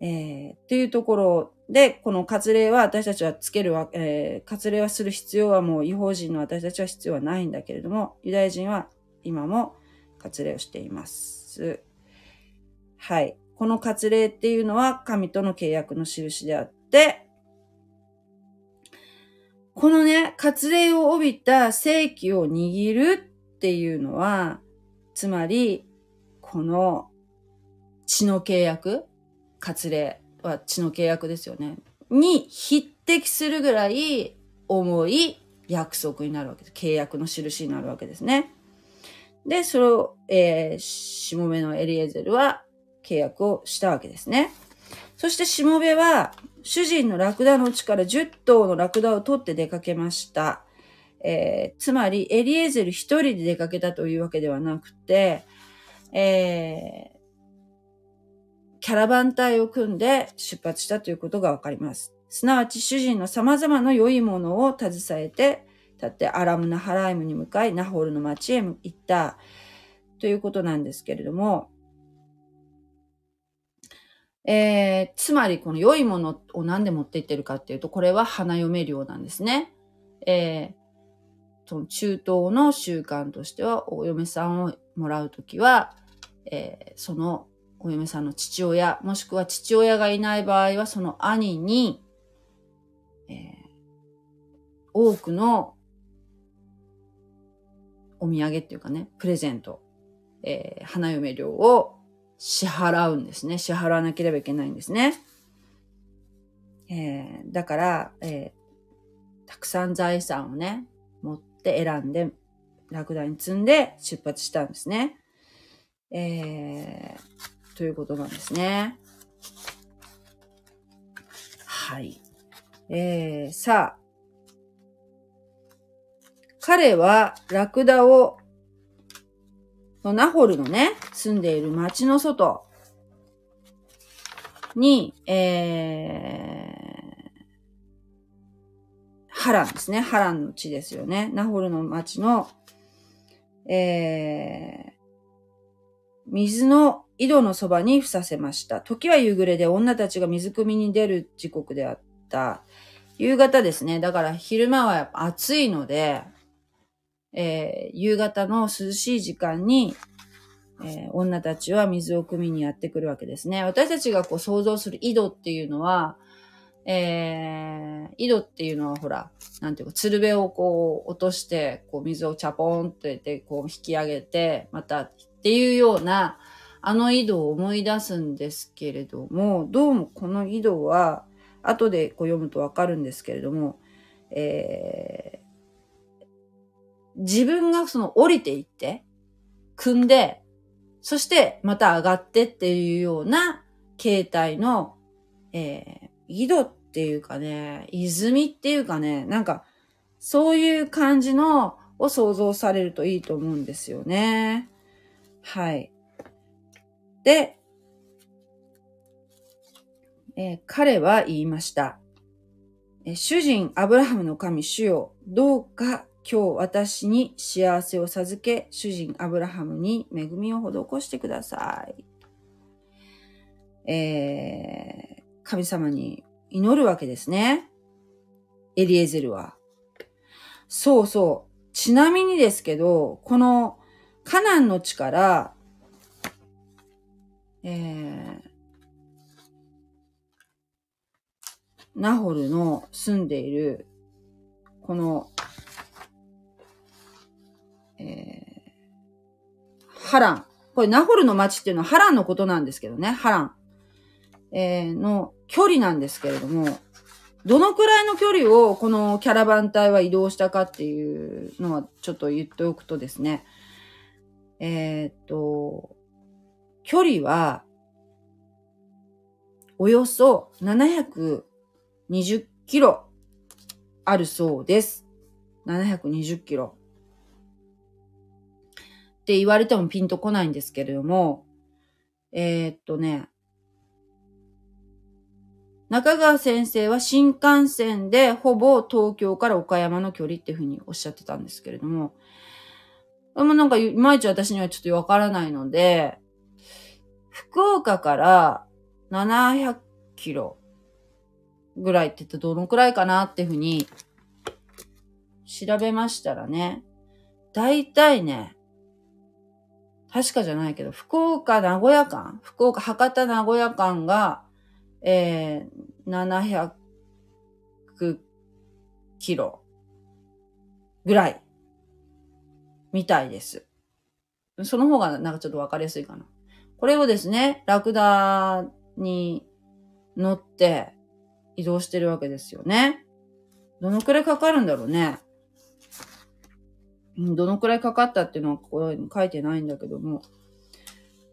[SPEAKER 1] えー、というところで、この割礼は私たちはつけるわ、えー、割礼はする必要はもう違法人の私たちは必要はないんだけれども、ユダヤ人は今も割礼をしています。はい。この割礼っていうのは神との契約の印であって、このね、割礼を帯びた正規を握るっていうのは、つまり、この血の契約、割礼は血の契約ですよね。に匹敵するぐらい重い約束になるわけです。契約の印になるわけですね。で、それを、えー、しもべのエリエゼルは契約をしたわけですね。そしてしもべは、主人のラクダのうちから10頭のラクダを取って出かけました。えー、つまり、エリエゼル一人で出かけたというわけではなくて、えー、キャラバン隊を組んで出発したということがわかります。すなわち主人の様々な良いものを携えて、立ってアラムナハライムに向かい、ナホールの町へ行ったということなんですけれども、えー、つまりこの良いものを何で持っていってるかっていうと、これは花嫁料なんですね。えー、その中東の習慣としては、お嫁さんをもらうときは、えー、そのお嫁さんの父親、もしくは父親がいない場合は、その兄に、えー、多くのお土産っていうかね、プレゼント、えー、花嫁料を支払うんですね。支払わなければいけないんですね。えー、だから、えー、たくさん財産をね、持って選んで、ラクダに積んで出発したんですね。えー、ということなんですね。はい。えー、さあ、彼はラクダを、ナホルのね、住んでいる町の外に、えー、ハランですね。ハランの地ですよね。ナホルの町の、えー、水の井戸のそばに伏させました。時は夕暮れで女たちが水汲みに出る時刻であった。夕方ですね。だから昼間はやっぱ暑いので、えー、夕方の涼しい時間に、えー、女たちは水を汲みにやってくるわけですね。私たちがこう想像する井戸っていうのは、えー、井戸っていうのはほら、なんていうか、鶴瓶をこう落として、こう水をチャポンと入れて、こう引き上げて、またっていうような、あの井戸を思い出すんですけれども、どうもこの井戸は、後でこう読むとわかるんですけれども、えー、自分がその降りていって、組んで、そしてまた上がってっていうような形態の、えー、井戸っていうかね、泉っていうかね、なんか、そういう感じのを想像されるといいと思うんですよね。はい。で、えー、彼は言いました。えー、主人アブラハムの神主よ、どうか今日私に幸せを授け、主人アブラハムに恵みを施してください。えー、神様に祈るわけですね。エリエゼルは。そうそう。ちなみにですけど、このカナンの地から、えー、ナホルの住んでいる、このえー、ハラン。これナホルの町っていうのはハランのことなんですけどね、ハラン。えー、の距離なんですけれども、どのくらいの距離をこのキャラバン隊は移動したかっていうのはちょっと言っておくとですね、えー、っと、距離は、およそ720キロあるそうです。720キロ。って言われてもピンとこないんですけれども、えー、っとね、中川先生は新幹線でほぼ東京から岡山の距離っていうふうにおっしゃってたんですけれども、でもなんかいまいち私にはちょっとわからないので、福岡から700キロぐらいって言ってどのくらいかなっていうふうに調べましたらね、だいたいね、確かじゃないけど、福岡名古屋間、福岡博多名古屋間が、えー、700キロぐらいみたいです。その方がなんかちょっとわかりやすいかな。これをですね、ラクダに乗って移動してるわけですよね。どのくらいかかるんだろうね。どのくらいかかったっていうのはここに書いてないんだけども。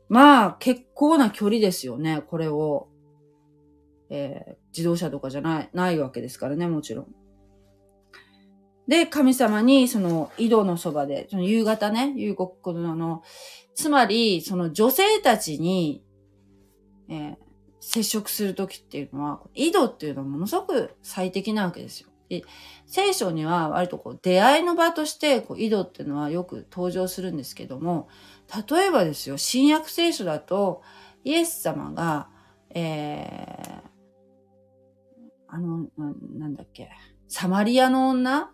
[SPEAKER 1] まあ、結構な距離ですよね、これを。えー、自動車とかじゃない、ないわけですからね、もちろん。で、神様に、その、井戸のそばで、その夕方ね、夕刻のあの、つまり、その女性たちに、えー、接触するときっていうのは、井戸っていうのはものすごく最適なわけですよ。で聖書には割とこう出会いの場としてこう井戸っていうのはよく登場するんですけども、例えばですよ、新約聖書だと、イエス様が、えー、あの、なんだっけ、サマリアの女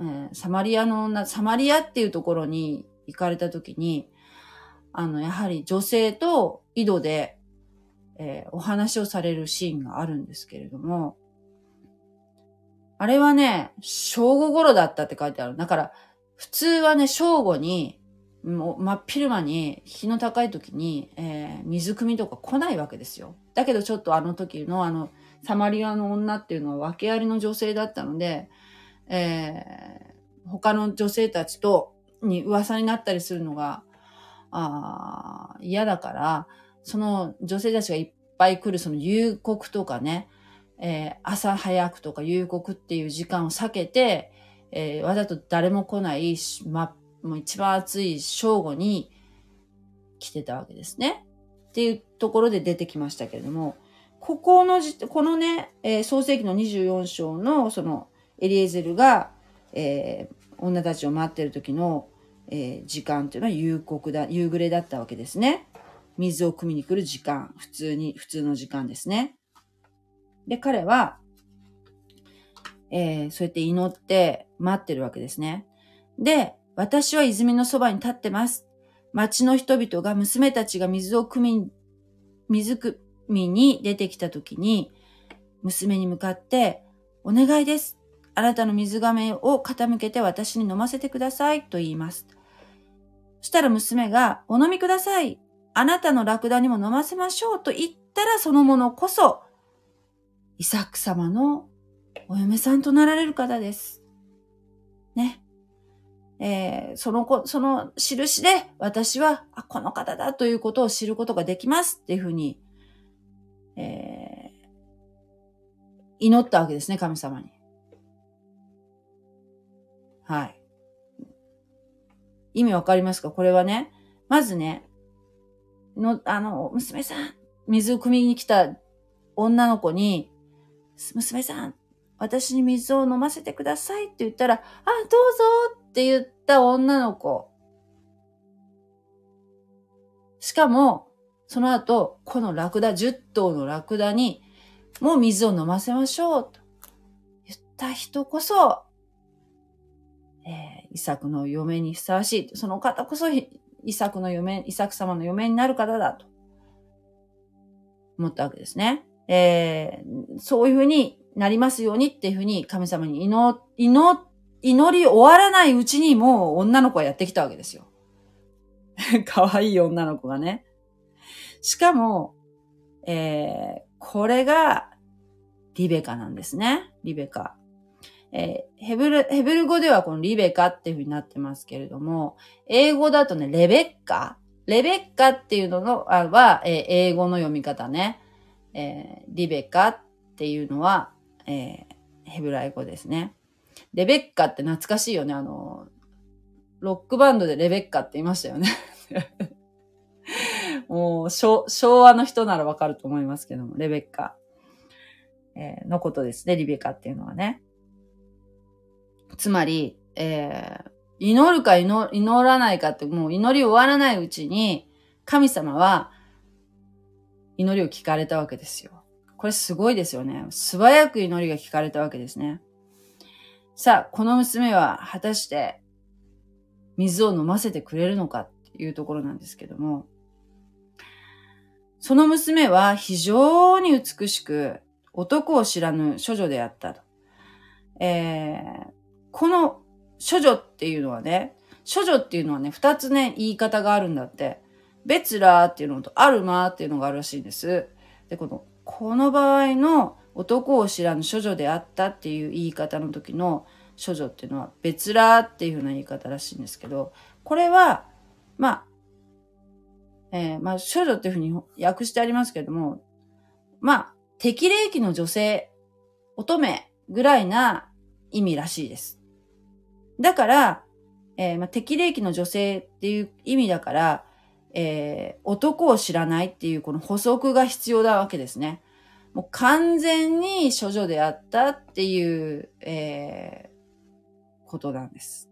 [SPEAKER 1] えー、サマリアの女、サマリアっていうところに行かれた時に、あの、やはり女性と井戸で、えー、お話をされるシーンがあるんですけれども、あれはね、正午頃だったって書いてある。だから、普通はね、正午に、もう真っ昼間に、日の高い時に、えー、水汲みとか来ないわけですよ。だけどちょっとあの時のあの、サマリアの女っていうのは訳ありの女性だったので、えー、他の女性たちと、に噂になったりするのが、あ嫌だから、その女性たちがいっぱい来るその夕刻とかね、えー、朝早くとか夕刻っていう時間を避けて、えー、わざと誰も来ない、ま、もう一番暑い正午に来てたわけですね。っていうところで出てきましたけれども、ここのじ、このね、えー、創世記の24章のそのエリエゼルが、えー、女たちを待ってる時の、えー、時間っていうのは夕刻だ、夕暮れだったわけですね。水を汲みに来る時間、普通に、普通の時間ですね。で、彼は、えー、そうやって祈って待ってるわけですね。で、私は泉のそばに立ってます。町の人々が娘たちが水を汲み、水汲みに出てきた時に、娘に向かって、お願いです。あなたの水亀を傾けて私に飲ませてくださいと言います。そしたら娘が、お飲みください。あなたのラクダにも飲ませましょうと言ったらそのものこそ、イサック様のお嫁さんとなられる方です。ね。えー、その子、その印で私は、あ、この方だということを知ることができますっていうふうに、えー、祈ったわけですね、神様に。はい。意味わかりますか？これはね、まずね、の、あの、娘さん、水を汲みに来た女の子に、娘さん、私に水を飲ませてくださいって言ったら、あ、どうぞって言った女の子。しかも、その後、このラクダ、10頭のラクダに、もう水を飲ませましょうと言った人こそ、えー、イサクの嫁にふさわしい。その方こそ、イサクの嫁、イサク様の嫁になる方だと思ったわけですね。えー、そういうふうになりますようにっていうふうに神様に祈、祈、祈り終わらないうちにもう女の子はやってきたわけですよ。可愛い女の子がね。しかも、えー、これがリベカなんですね。リベカ。えー、ヘブル、ヘブル語ではこのリベカっていう風になってますけれども、英語だとね、レベッカレベッカっていうののは、えー、英語の読み方ね。えー、リベカっていうのは、えー、ヘブライ語ですね。レベッカって懐かしいよね。あの、ロックバンドでレベッカって言いましたよね。もう昭、昭和の人ならわかると思いますけども、レベッカ、えー、のことですね、リベカっていうのはね。つまり、えー、祈るか祈らないかって、もう祈り終わらないうちに、神様は祈りを聞かれたわけですよ。これすごいですよね。素早く祈りが聞かれたわけですね。さあ、この娘は果たして水を飲ませてくれるのかっていうところなんですけども、その娘は非常に美しく男を知らぬ処女であったと。えー、この処女っていうのはね、処女っていうのはね、二つね、言い方があるんだって。別らっていうのと、あるまっていうのがあるらしいんです。で、この、この場合の男を知らぬ処女であったっていう言い方の時の処女っていうのは別らっていうふうな言い方らしいんですけど、これは、まあ、えー、まあ、処女っていうふうに訳してありますけれども、まあ、適齢期の女性、乙女ぐらいな意味らしいです。だから、えー、まあ、適齢期の女性っていう意味だから、えー、男を知らないっていうこの補足が必要なわけですね。もう完全に処女であったっていう、えー、ことなんです。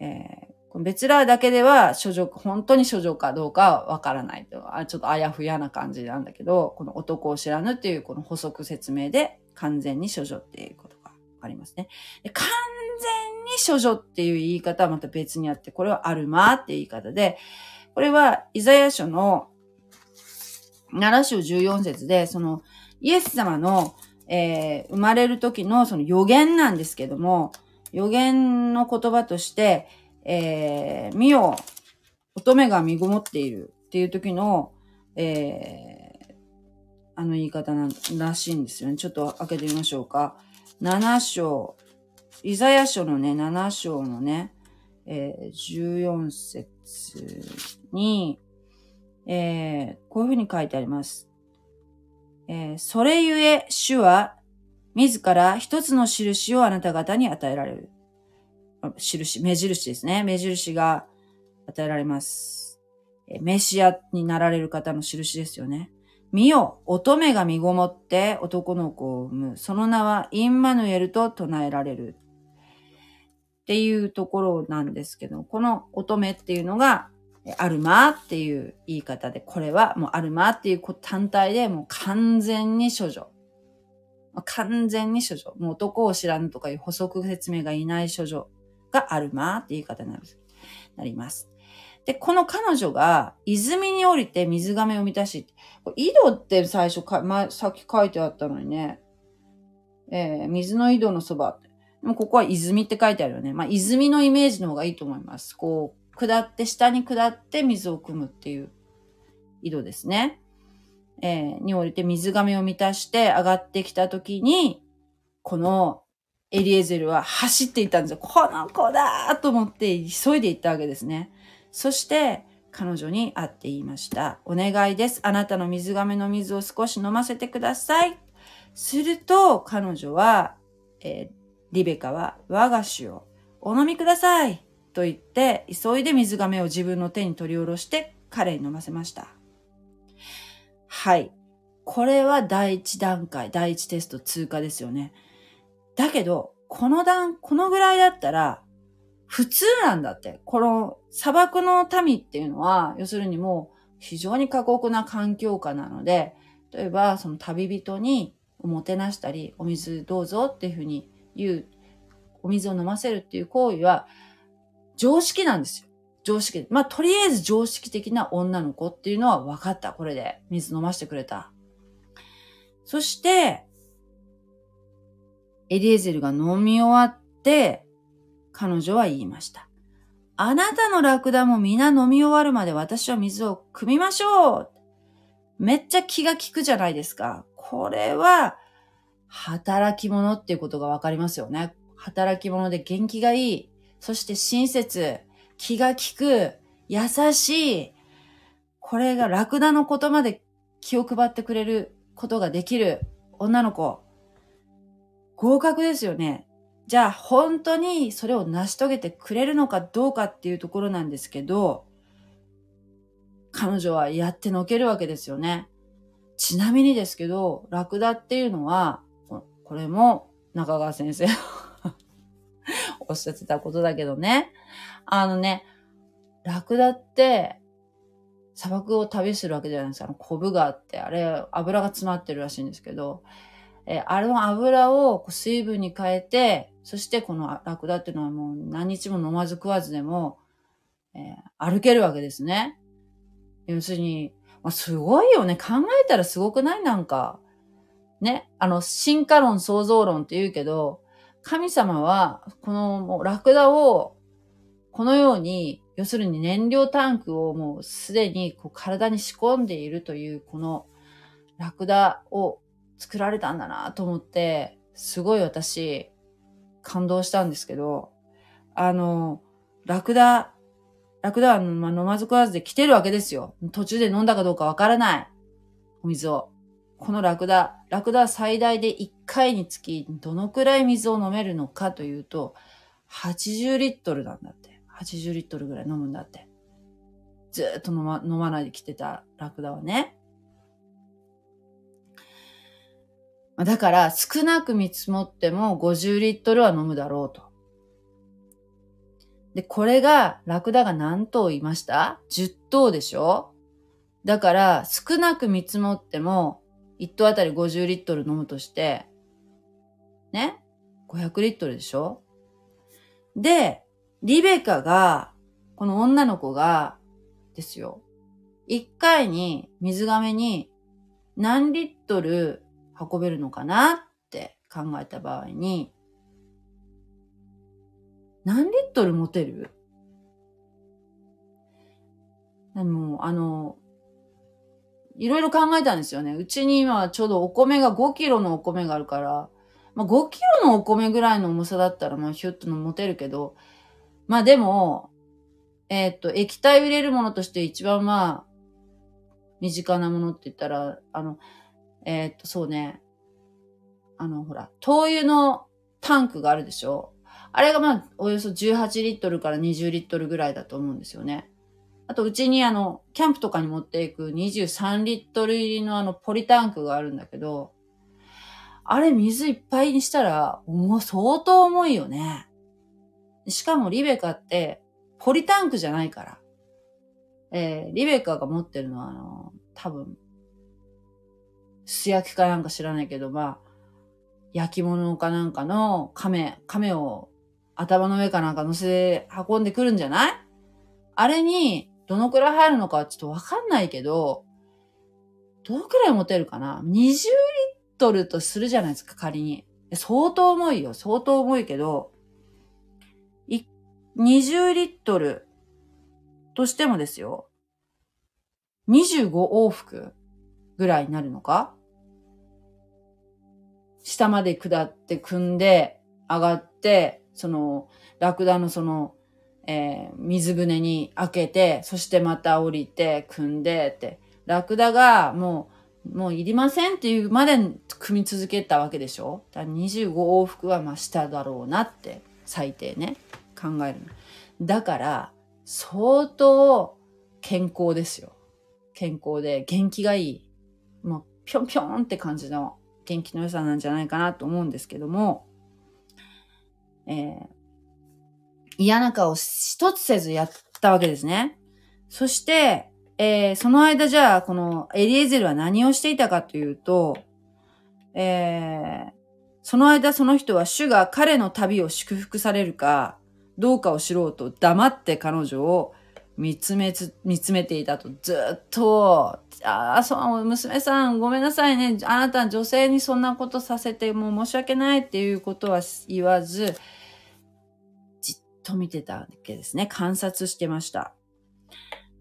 [SPEAKER 1] えー、別らだけでは処女、本当に処女かどうかわからないと。あちょっとあやふやな感じなんだけど、この男を知らぬっていうこの補足説明で完全に処女っていうことがわかりますね。で完全に処女っていう言い方はまた別にあって、これはアルマっていう言い方で、これはイザヤ書の7章14節で、そのイエス様の、えー、生まれる時のその予言なんですけども、予言の言葉として、えー、見よ、乙女が身ごもっているっていう時の、えー、あの言い方ならしいんですよね。ちょっと開けてみましょうか。7章、イザヤ書のね、7章のね、えー、14節に、えー、こういうふうに書いてあります。えー、それゆえ、主は、自ら一つの印をあなた方に与えられる。印、目印ですね。目印が与えられます。えメシアになられる方の印ですよね。見よ、乙女が身ごもって男の子を産む。その名はインマヌエルと唱えられる。っていうところなんですけど、この乙女っていうのが、アルマっていう言い方で、これはもうアルマっていう単体でもう完全に処女。完全に処女。もう男を知らぬとかいう補足説明がいない処女がアルマっていう言い方になります。で、この彼女が泉に降りて水亀を満たし、井戸って最初か、ま、さっき書いてあったのにね、えー、水の井戸のそば。でもここは泉って書いてあるよね。まあ、泉のイメージの方がいいと思います。こう、下って、下に下って水を汲むっていう井戸ですね。えー、に降りて水亀を満たして上がってきた時に、このエリエゼルは走っていたんですよ。この子だと思って急いで行ったわけですね。そして彼女に会って言いました。お願いです。あなたの水亀の水を少し飲ませてください。すると彼女は、えー、リベカは我が子をお飲みくださいと言って急いで水亀を自分の手に取り下ろして彼に飲ませました。はい。これは第一段階、第一テスト通過ですよね。だけど、この段、このぐらいだったら、普通なんだって。この砂漠の民っていうのは、要するにもう非常に過酷な環境下なので、例えばその旅人におもてなしたり、お水どうぞっていうふうに言う、お水を飲ませるっていう行為は常識なんですよ。常識。まあ、とりあえず常識的な女の子っていうのは分かった。これで水飲ませてくれた。そして、エリエゼルが飲み終わって、彼女は言いました。あなたのラクダも皆飲み終わるまで私は水を汲みましょうめっちゃ気が利くじゃないですか。これは、働き者っていうことがわかりますよね。働き者で元気がいい。そして親切。気が利く。優しい。これがラクダのことまで気を配ってくれることができる女の子。合格ですよね。じゃあ本当にそれを成し遂げてくれるのかどうかっていうところなんですけど、彼女はやってのけるわけですよね。ちなみにですけど、ラクダっていうのは、これも中川先生おっしゃってたことだけどね。あのね、ラクダって砂漠を旅するわけじゃないですか。あの、コブがあって、あれ、油が詰まってるらしいんですけど、えあれの油を水分に変えて、そしてこのラクダっていうのはもう何日も飲まず食わずでも、えー、歩けるわけですね。要するに、まあ、すごいよね。考えたらすごくない？なんか。ね。あの、進化論、創造論って言うけど、神様は、このもうラクダを、このように、要するに燃料タンクをもうすでにこう体に仕込んでいるというこのラクダを作られたんだなと思って、すごい私感動したんですけど、あの、ラクダ、ラクダは、まあ、飲まず食わずで来てるわけですよ。途中で飲んだかどうかわからない。お水を。このラクダ、ラクダは最大で1回につきどのくらい水を飲めるのかというと、80リットルなんだって。80リットルぐらい飲むんだって。ずっと飲ま飲まないで来てたラクダはね。だから少なく見積もっても50リットルは飲むだろうと。で、これが、ラクダが何頭いました ?10 頭でしょ？だから、少なく見積もっても、1頭あたり50リットル飲むとして、ね ?500 リットルでしょ？で、リベカが、この女の子が、ですよ。1回に水亀に何リットル運べるのかなって考えた場合に、何リットル持てる？でも、あの、いろいろ考えたんですよね。うちに今ちょうどお米が5キロのお米があるから、まあ、5キロのお米ぐらいの重さだったら、まあ、ヒュッと持てるけど、まあでも、えー、っと、液体を入れるものとして一番まあ、身近なものって言ったら、あの、えー、っと、そうね、あの、ほら、灯油のタンクがあるでしょあれがまあ、およそ18リットルから20リットルぐらいだと思うんですよね。あと、うちにあの、キャンプとかに持っていく23リットル入りのあの、ポリタンクがあるんだけど、あれ水いっぱいにしたら、もう相当重いよね。しかもリベカって、ポリタンクじゃないから。えー、リベカが持ってるのは、あの、多分、素焼きかなんか知らないけど、まあ、焼き物かなんかの亀、亀を頭の上かなんか乗せて運んでくるんじゃない？あれに、どのくらい入るのかちょっとわかんないけど、どのくらい持てるかな ?20 リットルとするじゃないですか、仮に。相当重いよ。相当重いけど、20リットルとしてもですよ。25往復ぐらいになるのか？下まで下って組んで、上がって、その、ラクダのその、えー、水舟に開けて、そしてまた降りて、組んでって、ラクダがもう、もういりませんっていうまで組み続けたわけでしょ？だ25往復はまあ下だろうなって、最低ね、考えるだから、相当健康ですよ。健康で元気がいい。もうぴょんぴょんって感じの元気の良さなんじゃないかなと思うんですけども、えー、嫌な顔一つせずやったわけですね。そして、えー、その間じゃあ、このエリエゼルは何をしていたかというと、えー、その間その人は主が彼の旅を祝福されるか、どうかを知ろうと黙って彼女を見つめつ、見つめていたと、ずっと、ああ、そう、娘さん、ごめんなさいね。あなた女性にそんなことさせて、もう申し訳ないっていうことは言わず、と見てたわけですね。観察してました。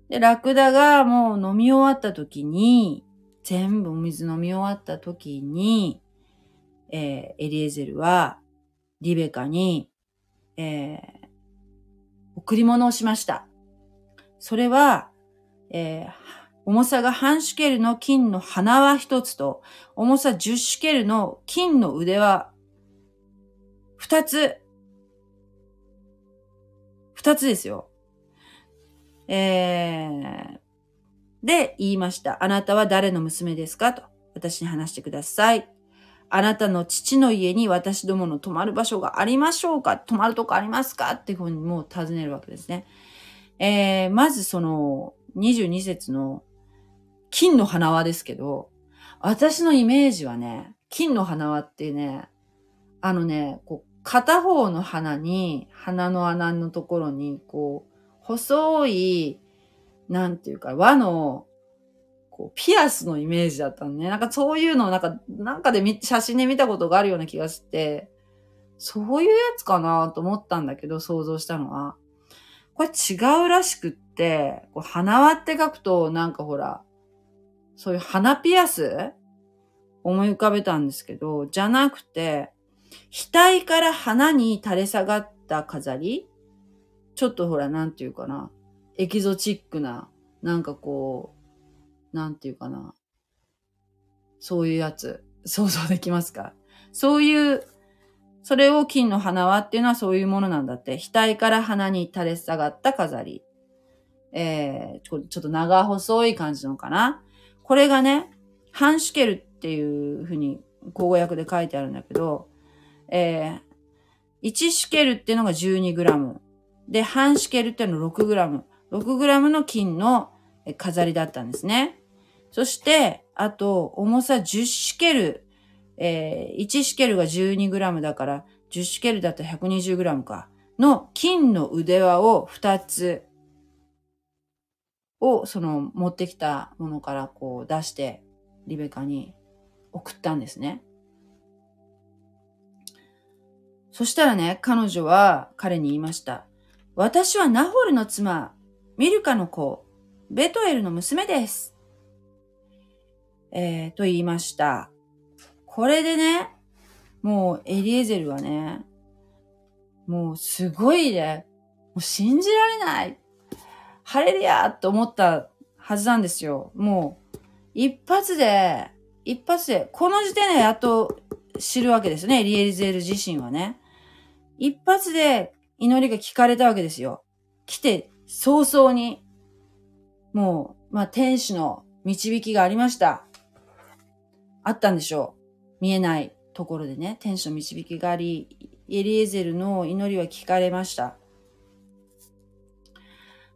[SPEAKER 1] で、ラクダがもう飲み終わった時に、全部お水飲み終わった時に、えー、エリエゼルは、リベカに、えー、贈り物をしました。それは、えー、重さが半シュケルの金の鼻は一つと、重さ10シュケルの金の腕は二つ。二つですよ。えー、で、言いました。あなたは誰の娘ですか？と。私に話してください。あなたの父の家に私どもの泊まる場所がありましょうか？泊まるとこありますか？っていうふうにもう尋ねるわけですね。えー、まずその22節の金の花輪ですけど、私のイメージはね、金の花輪ってね、あのね、こう、片方の花に、花の穴のところに、こう、細い、なんていうか、輪のこう、ピアスのイメージだったのね。なんかそういうのをなんか、なんかで写真で見たことがあるような気がして、そういうやつかなと思ったんだけど、想像したのは。これ違うらしくって、これ花輪って書くとなんかほら、そういう花ピアス思い浮かべたんですけど、じゃなくて、額から花に垂れ下がった飾り？ちょっとほら、なんていうかな。エキゾチックな、なんかこう、なんていうかな。そういうやつ、想像できますか？そういう、それを金の花輪っていうのはそういうものなんだって。額から花に垂れ下がった飾り。えー、ちょっと長細い感じのかな。これがね、ハンシュケルっていうふうに、口語訳で書いてあるんだけど、えー、1シュケルっていうのが 12g。で、半シュケルっていうのは 6g。6g の金の飾りだったんですね。そして、あと、重さ10シュケル。えー、1シュケルが 12g だから、10シュケルだったら 120g か。の金の腕輪を2つを、その持ってきたものからこう出して、リベカに送ったんですね。そしたらね、彼女は彼に言いました。私はナホルの妻、ミルカの子、ベトエルの娘です。えー、と言いました。これでね、もうエリエゼルはね、もうすごいね、もう信じられない。ハレルヤと思ったはずなんですよ。もう、一発で、一発で、この時点でやっと知るわけですね。エリエゼル自身はね。一発で祈りが聞かれたわけですよ。来て早々に、もう、まあ、天使の導きがありました。あったんでしょう。見えないところでね、天使の導きがあり、エリエゼルの祈りは聞かれました。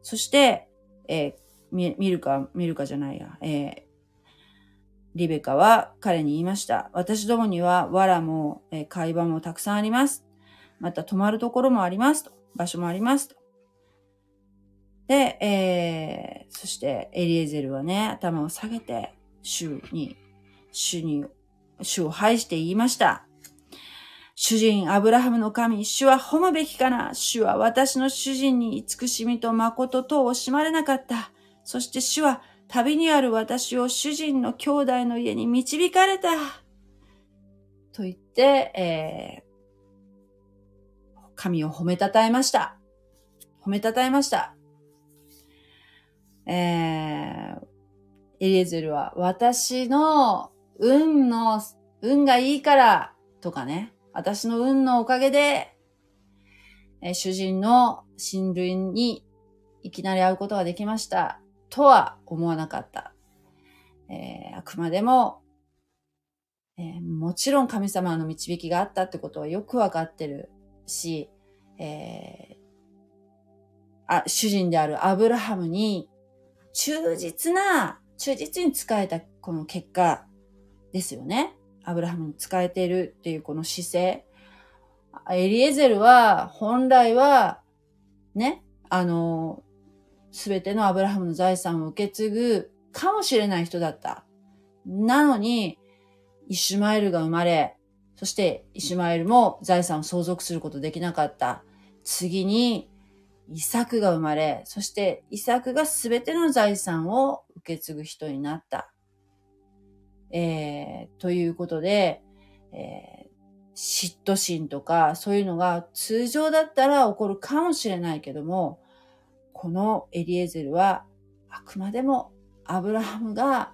[SPEAKER 1] そして、えー、見るか、見るかじゃないや、えー、リベカは彼に言いました。私どもには藁も、えー、会話もたくさんあります。また泊まるところもありますと。場所もありますと。で、えー、そしてエリエゼルはね、頭を下げて、主に、主に、主を拝して言いました。主人、アブラハムの神、主は褒むべきかな。主は私の主人に慈しみと誠と惜しまれなかった。そして主は旅にある私を主人の兄弟の家に導かれた。と言って、えー、神を褒めたたえました。褒めたたえました。えー、エリエゼルは私の運の、運がいいからとかね。私の運のおかげで、え主人の親類にいきなり会うことができました。とは思わなかった。えー、あくまでも、えー、もちろん神様の導きがあったってことはよくわかってるし、えー、あ、主人であるアブラハムに忠実な、忠実に仕えたこの結果ですよね。アブラハムに仕えているっていうこの姿勢。エリエゼルは、本来は、ね、あの、すべてのアブラハムの財産を受け継ぐかもしれない人だった。なのに、イシュマエルが生まれ、そしてイシュマエルも財産を相続することできなかった。次に、イサクが生まれ、そしてイサクがすべての財産を受け継ぐ人になった。えー、ということで、えー、嫉妬心とかそういうのが通常だったら起こるかもしれないけども、このエリエゼルはあくまでもアブラハムが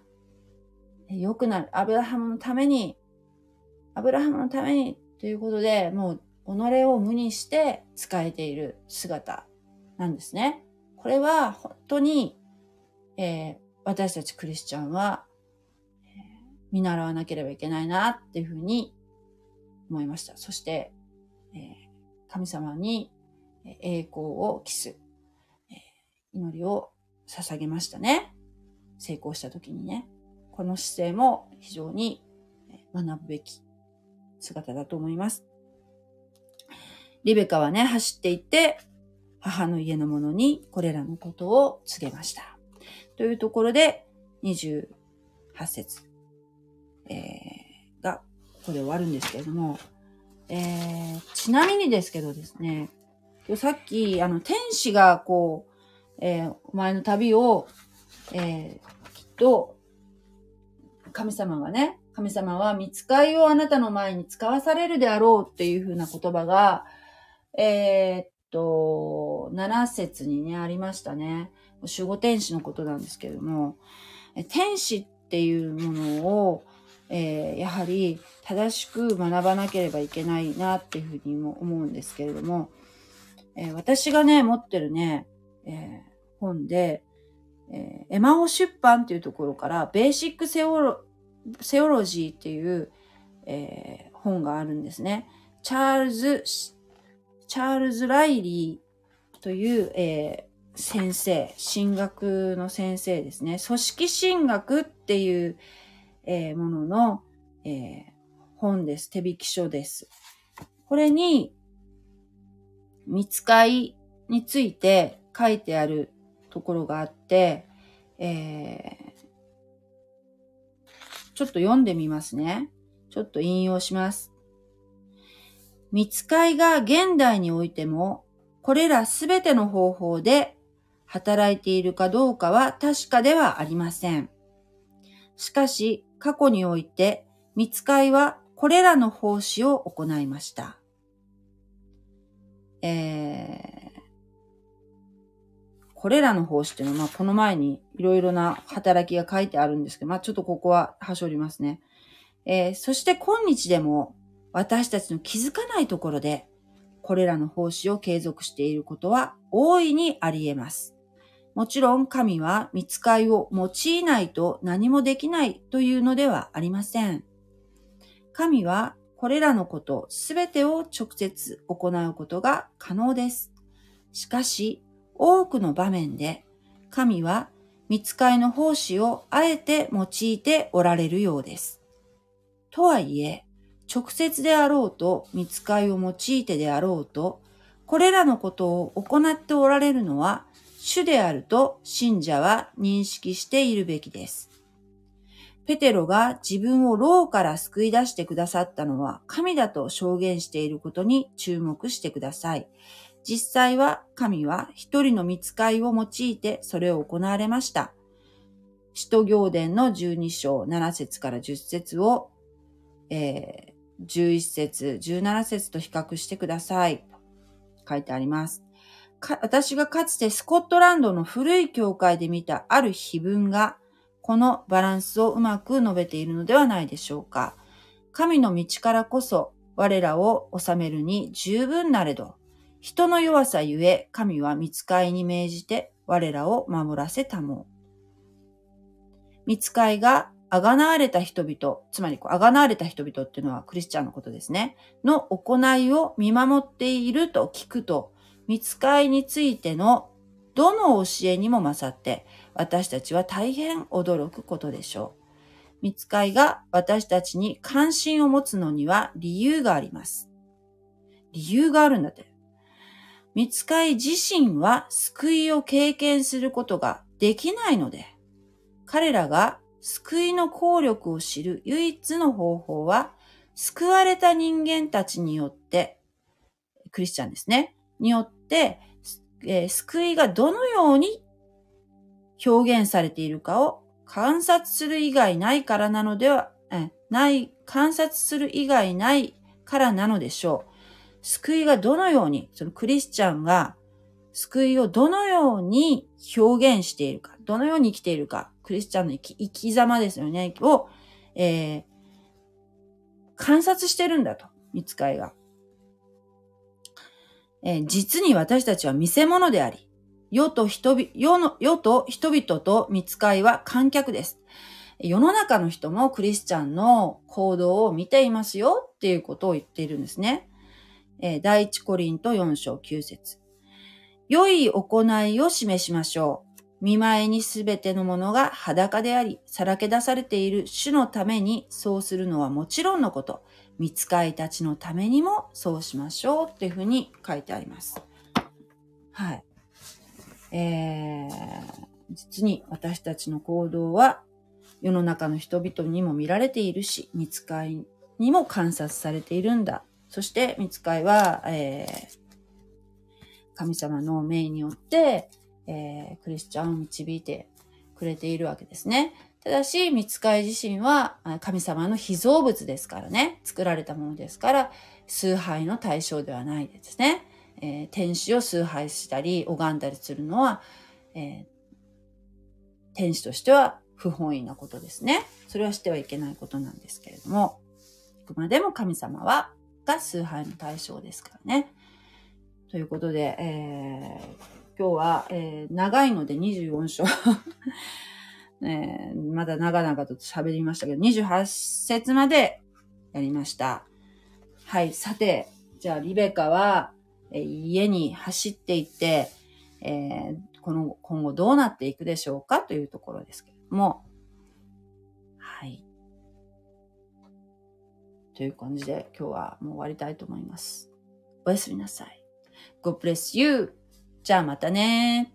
[SPEAKER 1] 良くなる。アブラハムのために、アブラハムのためにということで、もう己を無にして使えている姿なんですね。これは本当に、えー、私たちクリスチャンは見習わなければいけないなっていうふうに思いました。そして、えー、神様に栄光を期す、えー、祈りを捧げましたね。成功した時にね。この姿勢も非常に学ぶべき姿だと思います。リベカはね、走っていって、母の家の者にこれらのことを告げました。というところで、28節えー、が、ここで終わるんですけれども、えー、ちなみにですけどですね、さっき、あの、天使がこう、えー、お前の旅を、えー、きっと、神様がね、神様は見つかいをあなたの前に使わされるであろうっていうふうな言葉が、えー、っと、7節にね、ありましたね。守護天使のことなんですけれども、天使っていうものを、えー、やはり正しく学ばなければいけないなっていうふうにも思うんですけれども、えー、私がね、持ってるね、えー、本で、えエマオ出版っていうところから、ベーシックセオロセオロジーっていう、え本があるんですね。チャールズ、チャールズ・ライリーという、え先生、神学の先生ですね。組織神学っていう、えー、ものの、えー、本です。手引き書です。これに、見つかいについて書いてあるところがあって、えー、ちょっと読んでみますね。ちょっと引用します。見つかいが現代においても、これらすべての方法で働いているかどうかは確かではありません。しかし、過去において、見つかいはこれらの奉仕を行いました。えー、これらの奉仕っていうのは、まあ、この前にいろいろな働きが書いてあるんですけど、まあ、ちょっとここは端折りますね。えー、そして今日でも私たちの気づかないところで、これらの奉仕を継続していることは大いにあり得ます。もちろん神は見つかいを用いないと何もできないというのではありません。神はこれらのことすべてを直接行うことが可能です。しかし、多くの場面で神は見つかいの奉仕をあえて用いておられるようです。とはいえ、直接であろうと見つかいを用いてであろうと、これらのことを行っておられるのは主であると信者は認識しているべきです。ペテロが自分を牢から救い出してくださったのは神だと証言していることに注目してください。実際は神は一人の見つかいを用いてそれを行われました。使徒行伝の12章7節から10節を、えー、11節17節と比較してください。書いてあります。私がかつてスコットランドの古い教会で見たある碑文が、このバランスをうまく述べているのではないでしょうか。神の道からこそ我らを治めるに十分なれど、人の弱さゆえ神は見つかいに命じて我らを守らせたもう。見つかいがあがなわれた人々、つまりあがなわれた人々っていうのはクリスチャンのことですね、の行いを見守っていると聞くと、見つかいについてのどの教えにも勝って、私たちは大変驚くことでしょう。見つかいが私たちに関心を持つのには理由があります。理由があるんだって。見つかい自身は救いを経験することができないので、彼らが救いの効力を知る唯一の方法は、救われた人間たちによって、クリスチャンですね。によって、えー、救いがどのように表現されているかを観察する以外ないからなのでは、えない、観察する以外ないからなのでしょう。救いがどのように、そのクリスチャンが救いをどのように表現しているか、どのように生きているか、クリスチャンの生き生き様ですよね、を、えー、観察してるんだと、見つかいが。えー、実に私たちは見せ物であり、世と人々、世の、世と人々と見つかいは観客です。世の中の人もクリスチャンの行動を見ていますよっていうことを言っているんですね。えー、第一コリント4章9節良い行いを示しましょう。見舞いにすべてのものが裸であり、さらけ出されている主のためにそうするのはもちろんのこと。見つかいたちのためにもそうしましょうっていうふうに書いてあります。はい。えー、実に私たちの行動は世の中の人々にも見られているし、見つかいにも観察されているんだ。そして見つかいは、えー、神様の命によって、えー、クリスチャンを導いてくれているわけですね。ただし、見つかい自身は神様の被造物ですからね。作られたものですから、崇拝の対象ではないですね。えー、天使を崇拝したり、拝んだりするのは、えー、天使としては不本意なことですね。それはしてはいけないことなんですけれども、あくまでも神様は、が崇拝の対象ですからね。ということで、えー、今日は、えー、長いので24章 えー、まだ長々と喋りましたけど、28節までやりました。はい、さて、じゃあリベカは、え、家に走っていって、えー、この今後どうなっていくでしょうかというところですけども、という感じで今日はもう終わりたいと思います。おやすみなさい。God bless you! じゃあまたね